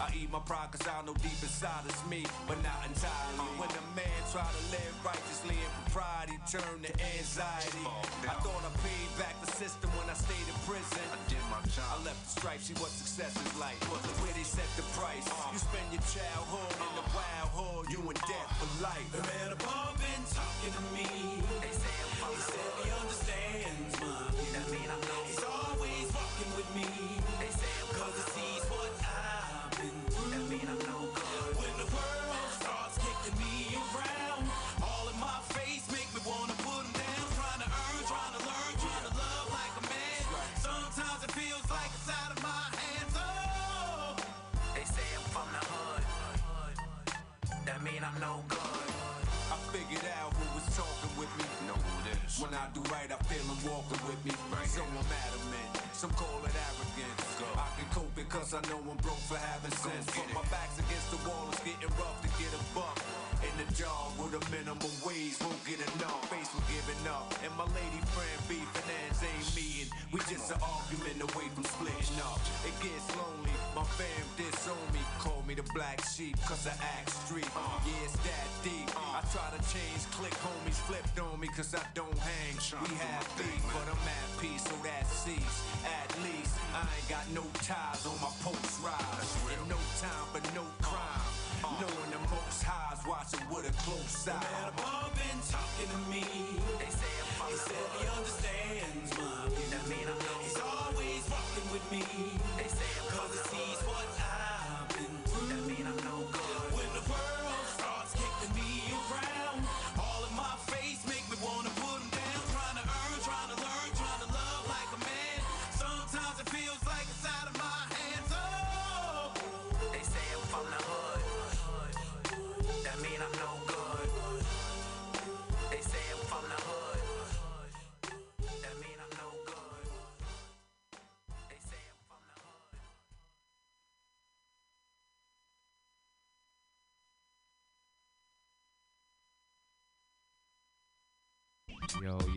I eat my pride cause I know deep inside it's me, but not entirely. When a man try to live righteously and propriety turn to anxiety. I thought I paid back the system when I stayed in prison. I did my job. I left the stripe, see what success is like. Where they set the price. Uh-huh. You spend your childhood in the wild hood, you in debt for life. The man above been talking to me. They say I do right, I feel them walking with me. So I'm adamant. Some call it arrogance. I can cope because I know I'm broke for having sense. But my back's against the wall, it's getting rough to get a buck. Job with a minimum wage, won't get enough. Face for giving up. And my lady friend beefing ends ain't meeting. We just an argument away from splitting up. It gets lonely. My fam disown me. Call me the black sheep cause I act street. Yeah, it's that deep. I try to change, click homies flipped on me cause I don't hang. We have beef, but I'm at peace, so that cease. At least I ain't got no ties on my post rise. And no time for no crime. Knowing the most highs watching with a close eye. Man above been talking to me. They say I'm from he said he understands my view. That mean I know. He's always walking with me.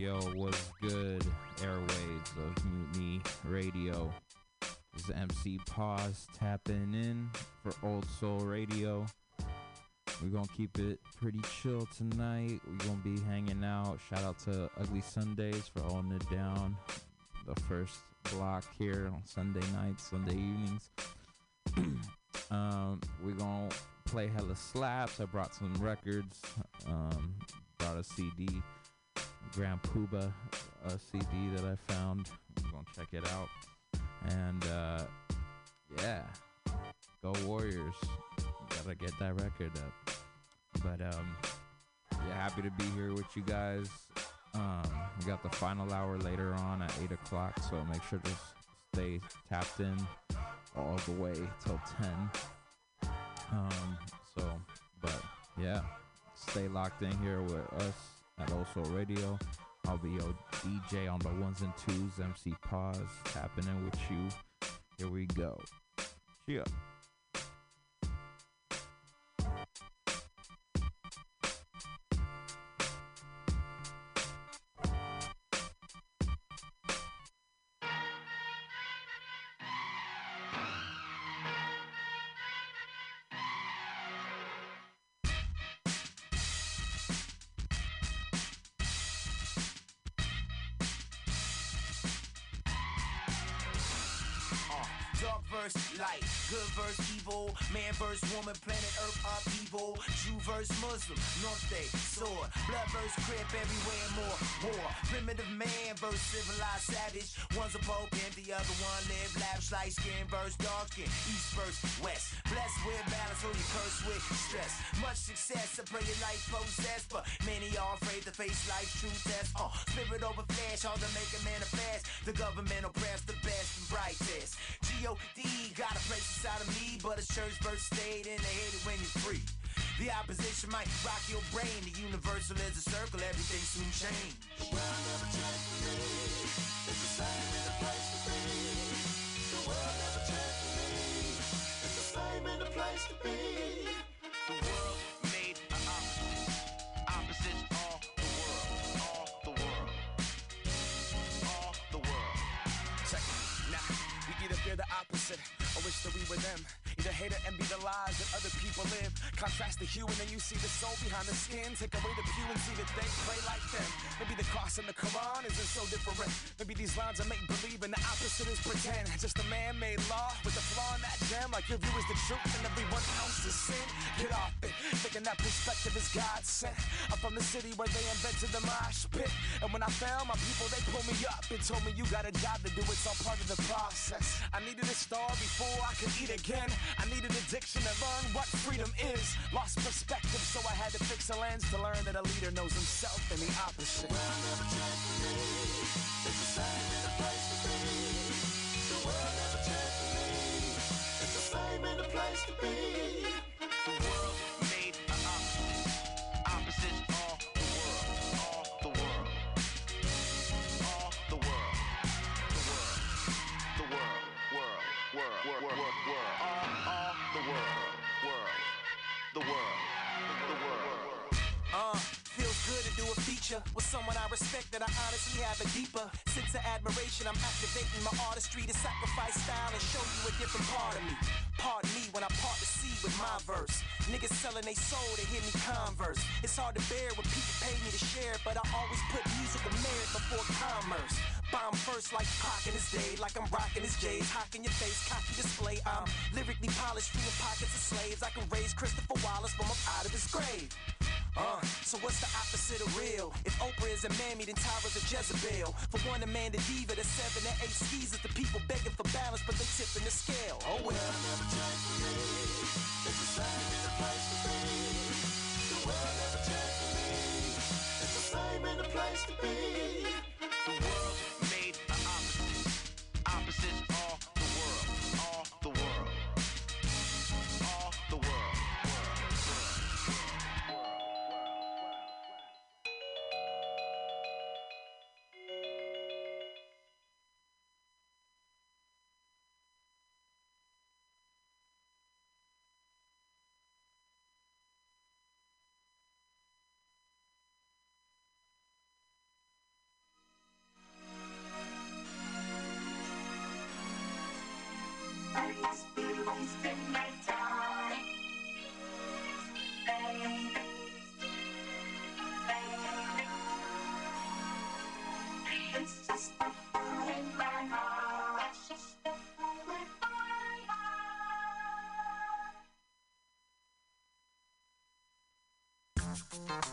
Yo, what's good? Airwaves of Mutiny Radio. This is MC Pause tapping in for Old Soul Radio. We're gonna keep it pretty chill tonight. We're gonna be hanging out. Shout out to Ugly Sundays for holding it down. The first block here on Sunday nights, Sunday evenings. um, we're gonna play hella slaps. I brought some records. Um, brought a CD. Grand Puba uh, CD that I found. I'm gonna check it out. And uh, yeah, go Warriors! Gotta get that record up. But um, yeah, happy to be here with you guys. Um, we got the final hour later on at eight o'clock, so make sure to stay tapped in all the way till ten. Um, so, but yeah, stay locked in here with us at Also Radio. I'll be your DJ on the ones and twos, MC Pause, tapping in with you. Here we go. Yeah. Dark verse light, good verse evil, man verse woman, planet earth upheaval, Jew verse Muslim, North Day, sword, blood verse crip, everywhere more, war, primitive man verse civilized savage, one's a pope and the other one live lavish, light skin verse dark skin, east verse west, blessed with balance, you curse with stress, much success, I pray your life possessed, but many are afraid to face life's true test, uh, spirit over flesh, hard to make a manifest, the government oppress the best and brightest, G-O-D got a place inside of me, but it's church verse stayed in hate it when you're free. The opposition might rock your brain. The universal is a circle, everything soon change. The world never changed for me. It's the same in the place to be. The world never changed for me. It's the same in the place to be. The world them. Either hate or envy the lives that other people live. Contrast the hue and then you see the soul behind the skin. Take away the pew and see that they pray like them. Maybe the cross and the Quran isn't so different. Maybe these lines are make believe and the opposite is pretend. Just a man-made law with a flaw in that gem. Like your view is the truth and everyone else is sin. Get off it, thinking that perspective is God sent. I'm from the city where they invented the mosh pit. And when I fell, my people they pulled me up and told me you got a job to do. It's all part of the process. I needed a star before I could eat again. I needed addiction to learn what freedom is. Lost perspective, so I had to fix a lens to learn that a leader knows himself and the opposite. It's the same in the place to be. The world never changed for me. It's the same in the place to be. With someone I respect that I honestly have a deeper sense of admiration. I'm activating my artistry to sacrifice style and show you a different part of me. Pardon me when I part the sea with my verse. Niggas selling they soul to hear me converse. It's hard to bear when people pay me to share, but I always put musical merit before commerce. Bomb first like Pac in his day, like I'm rocking his J's. Hawk in your face, cocky display. I'm lyrically polished, freeing pockets of slaves. I can raise Christopher Wallace from up out of his grave. Uh, so what's the opposite of real? If Oprah is a mammy, then Tyra's a Jezebel. For one, a man, the diva, the seven and eight skis is the people begging for balance, but they tipping the scale. Oh well. It's the same in the place to be. The world never changed for me. It's the same in the place to be. The world Thank you.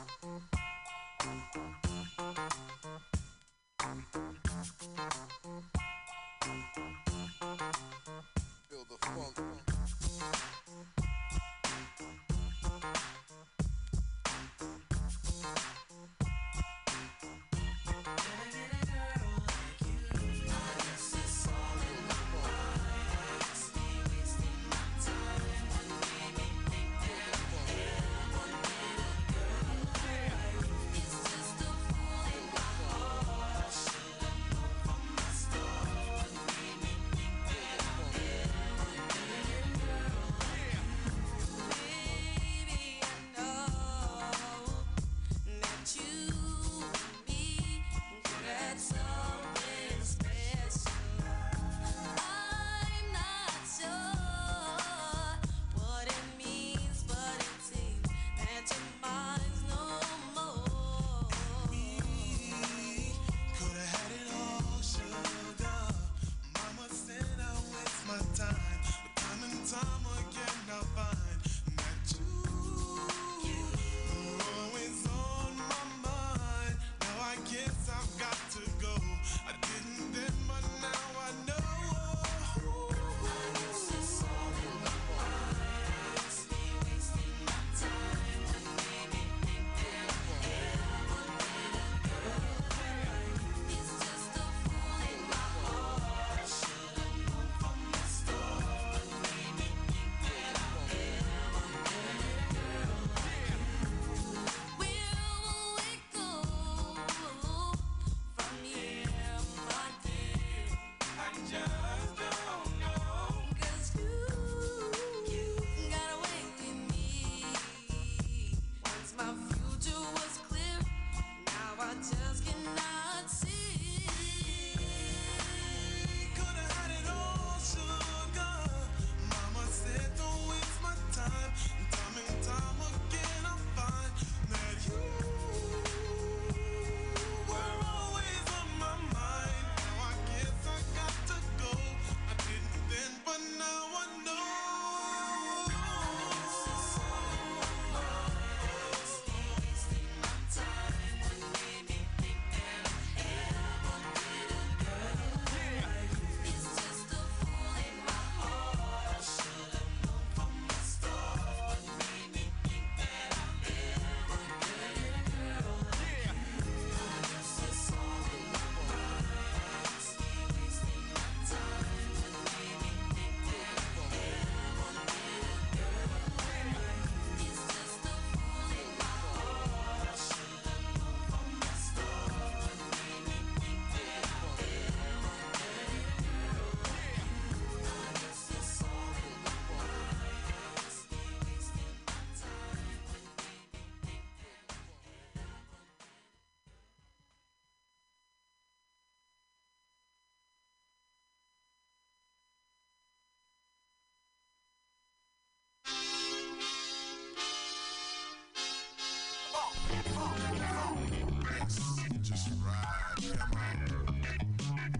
Just ride. Come on.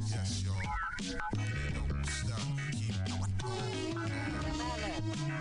Yes, y'all. Don't stop. Keep going.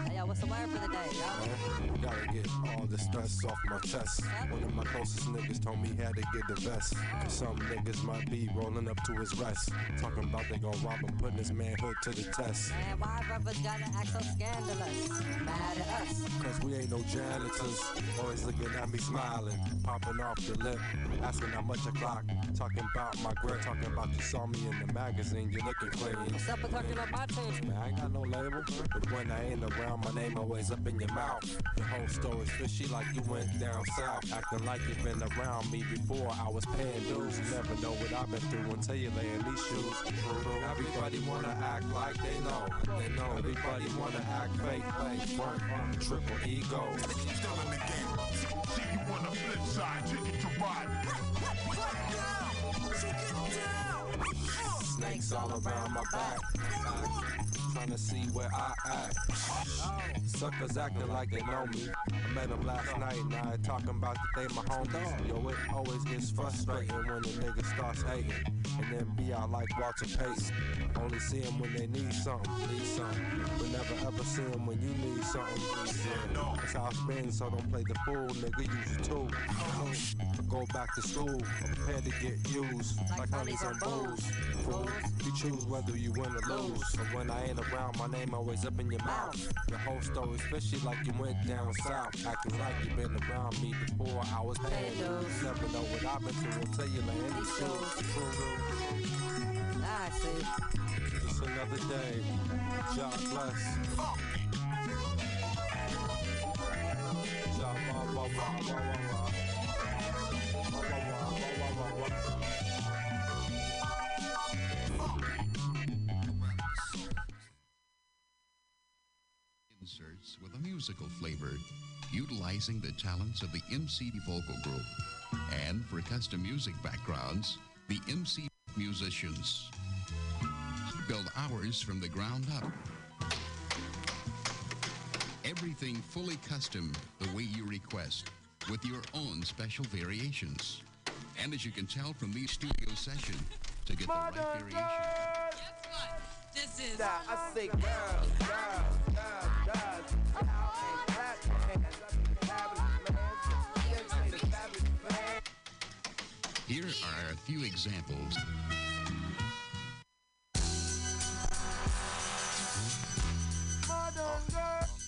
Hey, yo, what's the word for the day, yo? Gotta get all the stress off my chest. One of my closest niggas told me had to get the vest. Cause some niggas might be rolling up to his rest. Talking about they gon' rob him, putting his manhood to the test. Man, why brothers gotta act so scandalous? Mad at us. Cause we ain't no janitors. Always looking at me smiling, popping off the lip. Asking how much I clock. Talking about my grip. Talking about you saw me in the magazine. You're looking clean. What's up with talking up my team? Man, I ain't got no label. But when I ain't around, my name always up in your mouth. Your whole story's fishy like you went down south. Acting like you've been around me before I was paying dues. You never know what I've been through until you lay in these shoes. Everybody wanna act like they know. They know. Everybody wanna act fake, fake, front, triple ego. Still in the game. See you on the flip side. Ticket to ride. Snakes all around my back. Trying to see where I act. Suckers acting like they know me. I met them last night, now they talking about that they my homies. Yo, it always gets frustrating when the nigga starts hating. And then be out like Walter Payton. Only see them when they need something, need something. But never ever see them when you need something. That's how it's so don't play the fool, nigga, use it too. Go back to school, prepared to get used like honeys and booze. You choose whether you win or lose. But when I ain't around, my name always up in your mouth. Your whole story, especially like you went down south. Acting like you been around me before I was paying dues. Never know what I've been through until you lay in these shoes. I see. Just another day. God bless. Wah, with a musical flavor, utilizing the talents of the MC Vocal Group. And for custom music backgrounds, the MC musicians. Build ours from the ground up. Everything fully custom the way you request, with your own special variations. And as you can tell from these studio sessions, to get the right variation. This is. Now I say girls, girls, girls, girls. And clap your hands. I be fabulous, man. Yes, say the fabulous, man. Here are a few examples. Modern girl.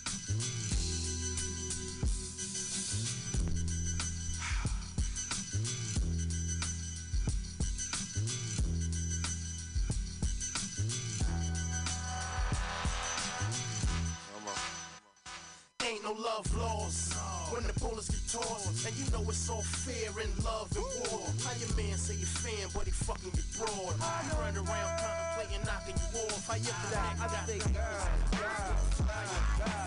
Ain't no love lost when the bullets get tossed. And you know it's all fair and love and war. How your man say you fan, but he fucking you broad. You run around contemplating knocking you off. How your back I got girls, on the girls, girls, girls.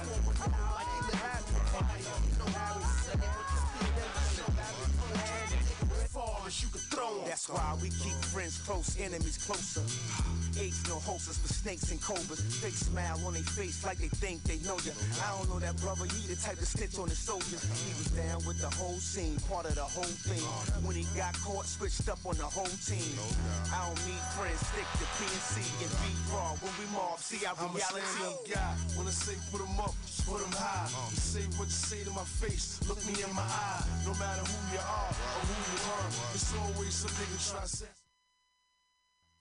like you living through fire. You know how we say it, throw 'em. That's why we keep friends close, enemies closer. Apes no hostess for snakes and cobras. Fake smile on their face like they think they know ya. I don't know that brother, he the type to snitch on his soldiers. He was down with the whole scene, part of the whole thing. When he got caught, switched up on the whole team. I don't need friends, stick to PNC and be raw. When we mob, see our I'm a reality. stand-up guy. When I say put 'em up, just put 'em high. Uh. You say what you say to my face, look me in my eye. No matter who you are or who you are, it's always some nigga try.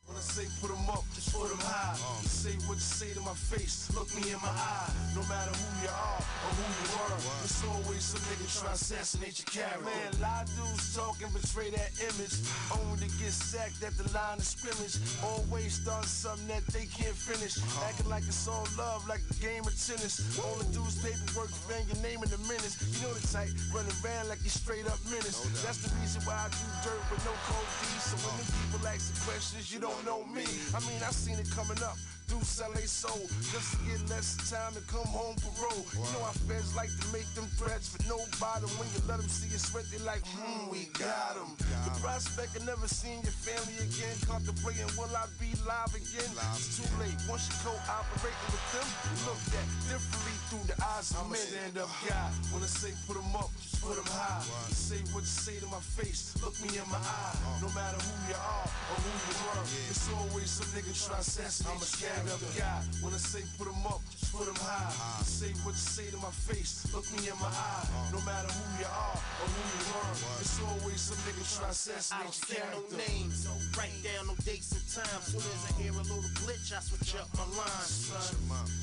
When I say put 'em up, just put 'em high. You say what you say to my face, look me in my eye. No matter who you are or who you are, it's always some nigga try to assassinate your character. Man, lie dudes talk and betray that image. Mm. Only to get sacked at the line of scrimmage. Mm. Always start something that they can't finish. Uh-huh. Acting like it's all love, like a game of tennis. All the dudes paperwork, fan your name in the minutes. You know the type, running around like you straight up menace. That's the reason why I do dirt with no code D. So when uh-huh. the people ask the questions, you don't know me. I mean, I seen it coming up. Dudes sell they soul just to get less time to come home parole. You know how feds like to make them threats for nobody. When you let them see you sweat, they like, hmm, we got them. The prospect of never seeing your family again, contemplating, will I be live again? It's too late. Once you cooperating with them, you look at differently through the eyes of men. stand-up guy. When I say put 'em up, just put 'em high. Say what you say to my face. Look me in my eye. No matter who you are or who you were, it's always some nigga try to assassinate. I'm a guy. When I say put 'em up, put 'em high. Say what you say to my face. Look me in my eye. No matter who you are or who you were, it's always some nigga try to I assassinate don't your say no names, write down no dates and times. Soon as I hear a little glitch, I switch up my lines, son.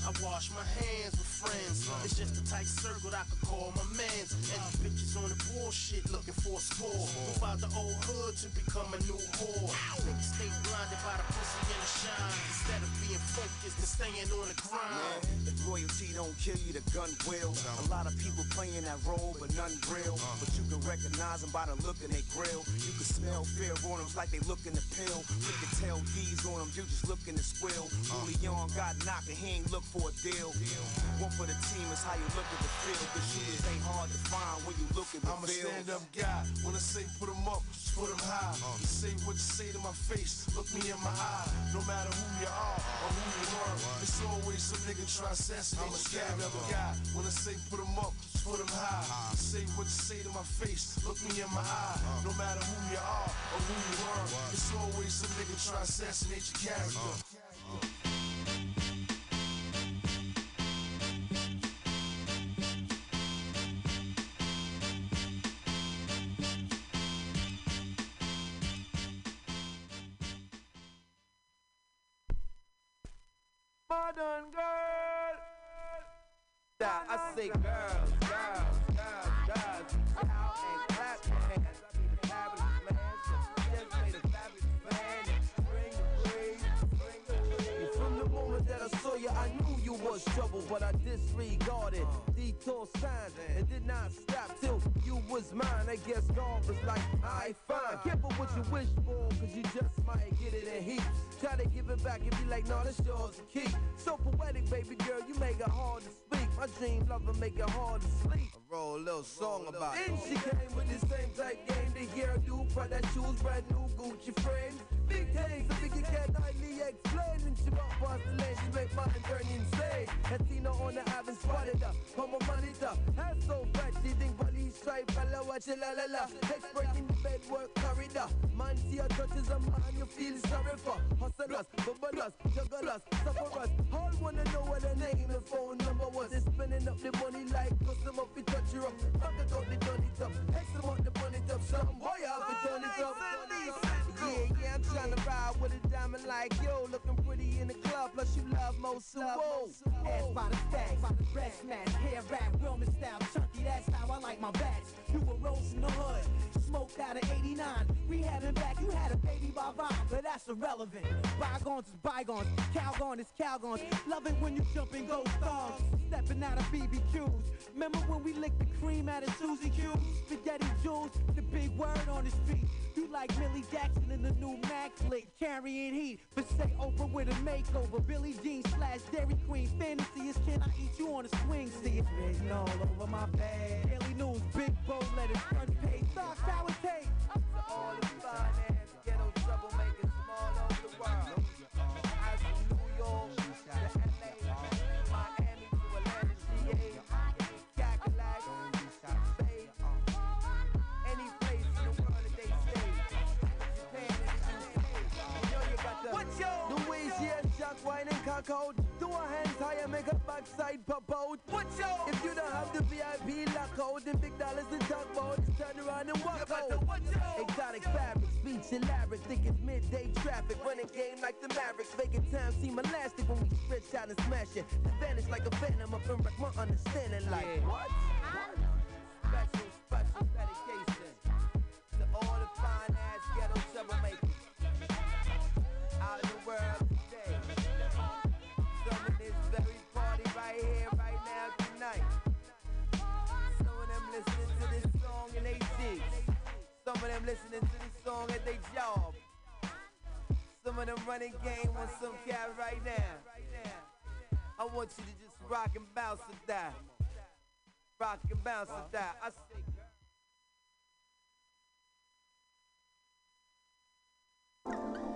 I wash my hands with friends. It's just a tight circle that I could call my mans. And these bitches on the bullshit looking for a score. Move out the old hood to become a new whore. Niggas stay blinded by the pussy and the shine. Instead of being focused and staying on the grind. If royalty don't kill you, the gun will. A lot of people playing that role, but none real. Uh. But you can recognize them by the look in their grill. You can smell fear on them like they looking to pill. You can tell these on them, you just looking to squill. Leon uh. got knocked and he ain't look for a deal. deal. One for the team is how you look at the field. Cause shooters ain't hard to find when you look at the I'm a stand up guy. When I say put 'em up, put 'em high. Uh. You say what you say to my face. Look me in my eye. No matter who you are or who you were, it's always some nigga try. I'm a stand up guy. When I say put 'em up, put 'em high. Say what you say to my face. Look me in my eye. Uh. No matter who you are or who you were, it's always some nigga try to assassinate your uh. character. Uh. Modern girl. Yeah, I say girls, girls, girls, girls. And clap your hands. Was trouble, but I disregarded uh. detour signs and did not stop till you was mine. I guess God was like, I fine. Uh. Careful what you wish for, cause you just might get it in heaps. Try to give it back and be like, no, that's yours to keep. So poetic, baby girl, you make it hard to speak. My dream lover make it hard to sleep. I roll a little song about it. And she came with the same type game. The hairdo, but that shoes, brand new Gucci frames. Big things, so big you can't hardly explain. And she walk past the lane, she make mine turn insane. Latina on the been spotted up. On my monitor, hair so fat, she think police stripe, fella watch it, la la la. Expert in the bed work corridor. Man, see her touches a man, you feel sorry for. Hustlers, bubblers, jugglers, sufferers. All wanna know what her name and phone number was. They spending up the money like custom up, we touch her up. Fuck it out, they done it up. X out, the money up. Some boy out, we done it up. Yeah, yeah, I'm trying to ride with a diamond like yo. Looking pretty in the club, plus you love most of whoa. Ass by the stacks, breast match, hair wrap, Wilman style, chunky, that's how I like my bats. You were rose in the hood, smoked out of 89. We had having back, you had a baby by vibe, but that's irrelevant. Bygones is bygones, Calgon is Calgon. Love it when you jump in ghost stars, stepping out of BBQs. Remember when we licked the cream out of Susie Q? Spaghetti Jules, the big word on the feet. You like Millie Jackson in the new Mac flick, carrying heat. But say Oprah with a makeover, Billie Jean slash Dairy Queen. Fantasy is can I eat you on a swing? See it's written all over my bag. Daily news, big bold letters, front page, stock power tape. All the finance, ghetto troublemakers Do a hands higher, make a backside pop out. What's your- If you don't have the VIP lockout, then big dollars to talk about. Turn around and walk out. the Exotic fabrics, beach elaborate, think it's midday traffic. Running game like the Mavericks, making time seem elastic when we stretch out and smash it. Vanish like a phantom up and wreck my understanding like what? Special, special dedication to all the fine listening to this song at their job. Some of them running game on some cat right now. I want you to just rock and bounce to that. Rock and bounce to that. I say, girl.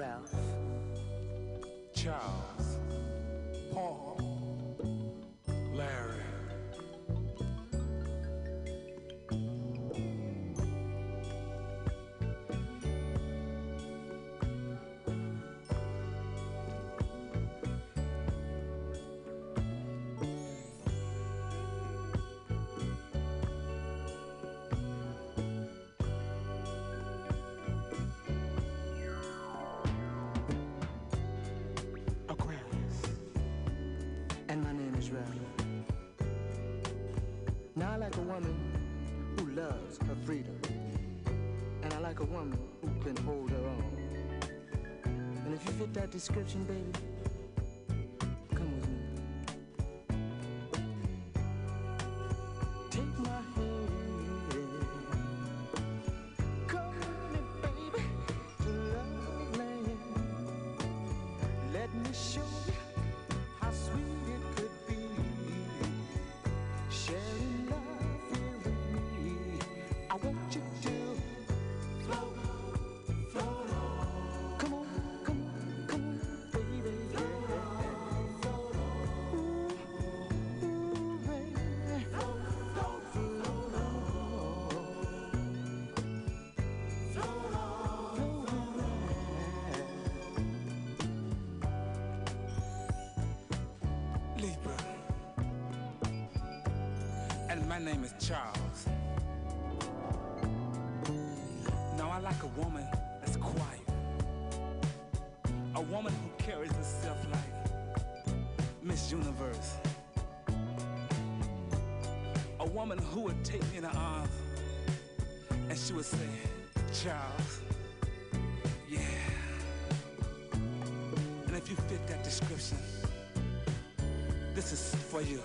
Ralph. Ciao. Like a woman who loves her freedom. And I like a woman who can hold her own. And if you fit that description, baby, woman who would take me in her arms and she would say, Charles, yeah. And if you fit that description, this is for you.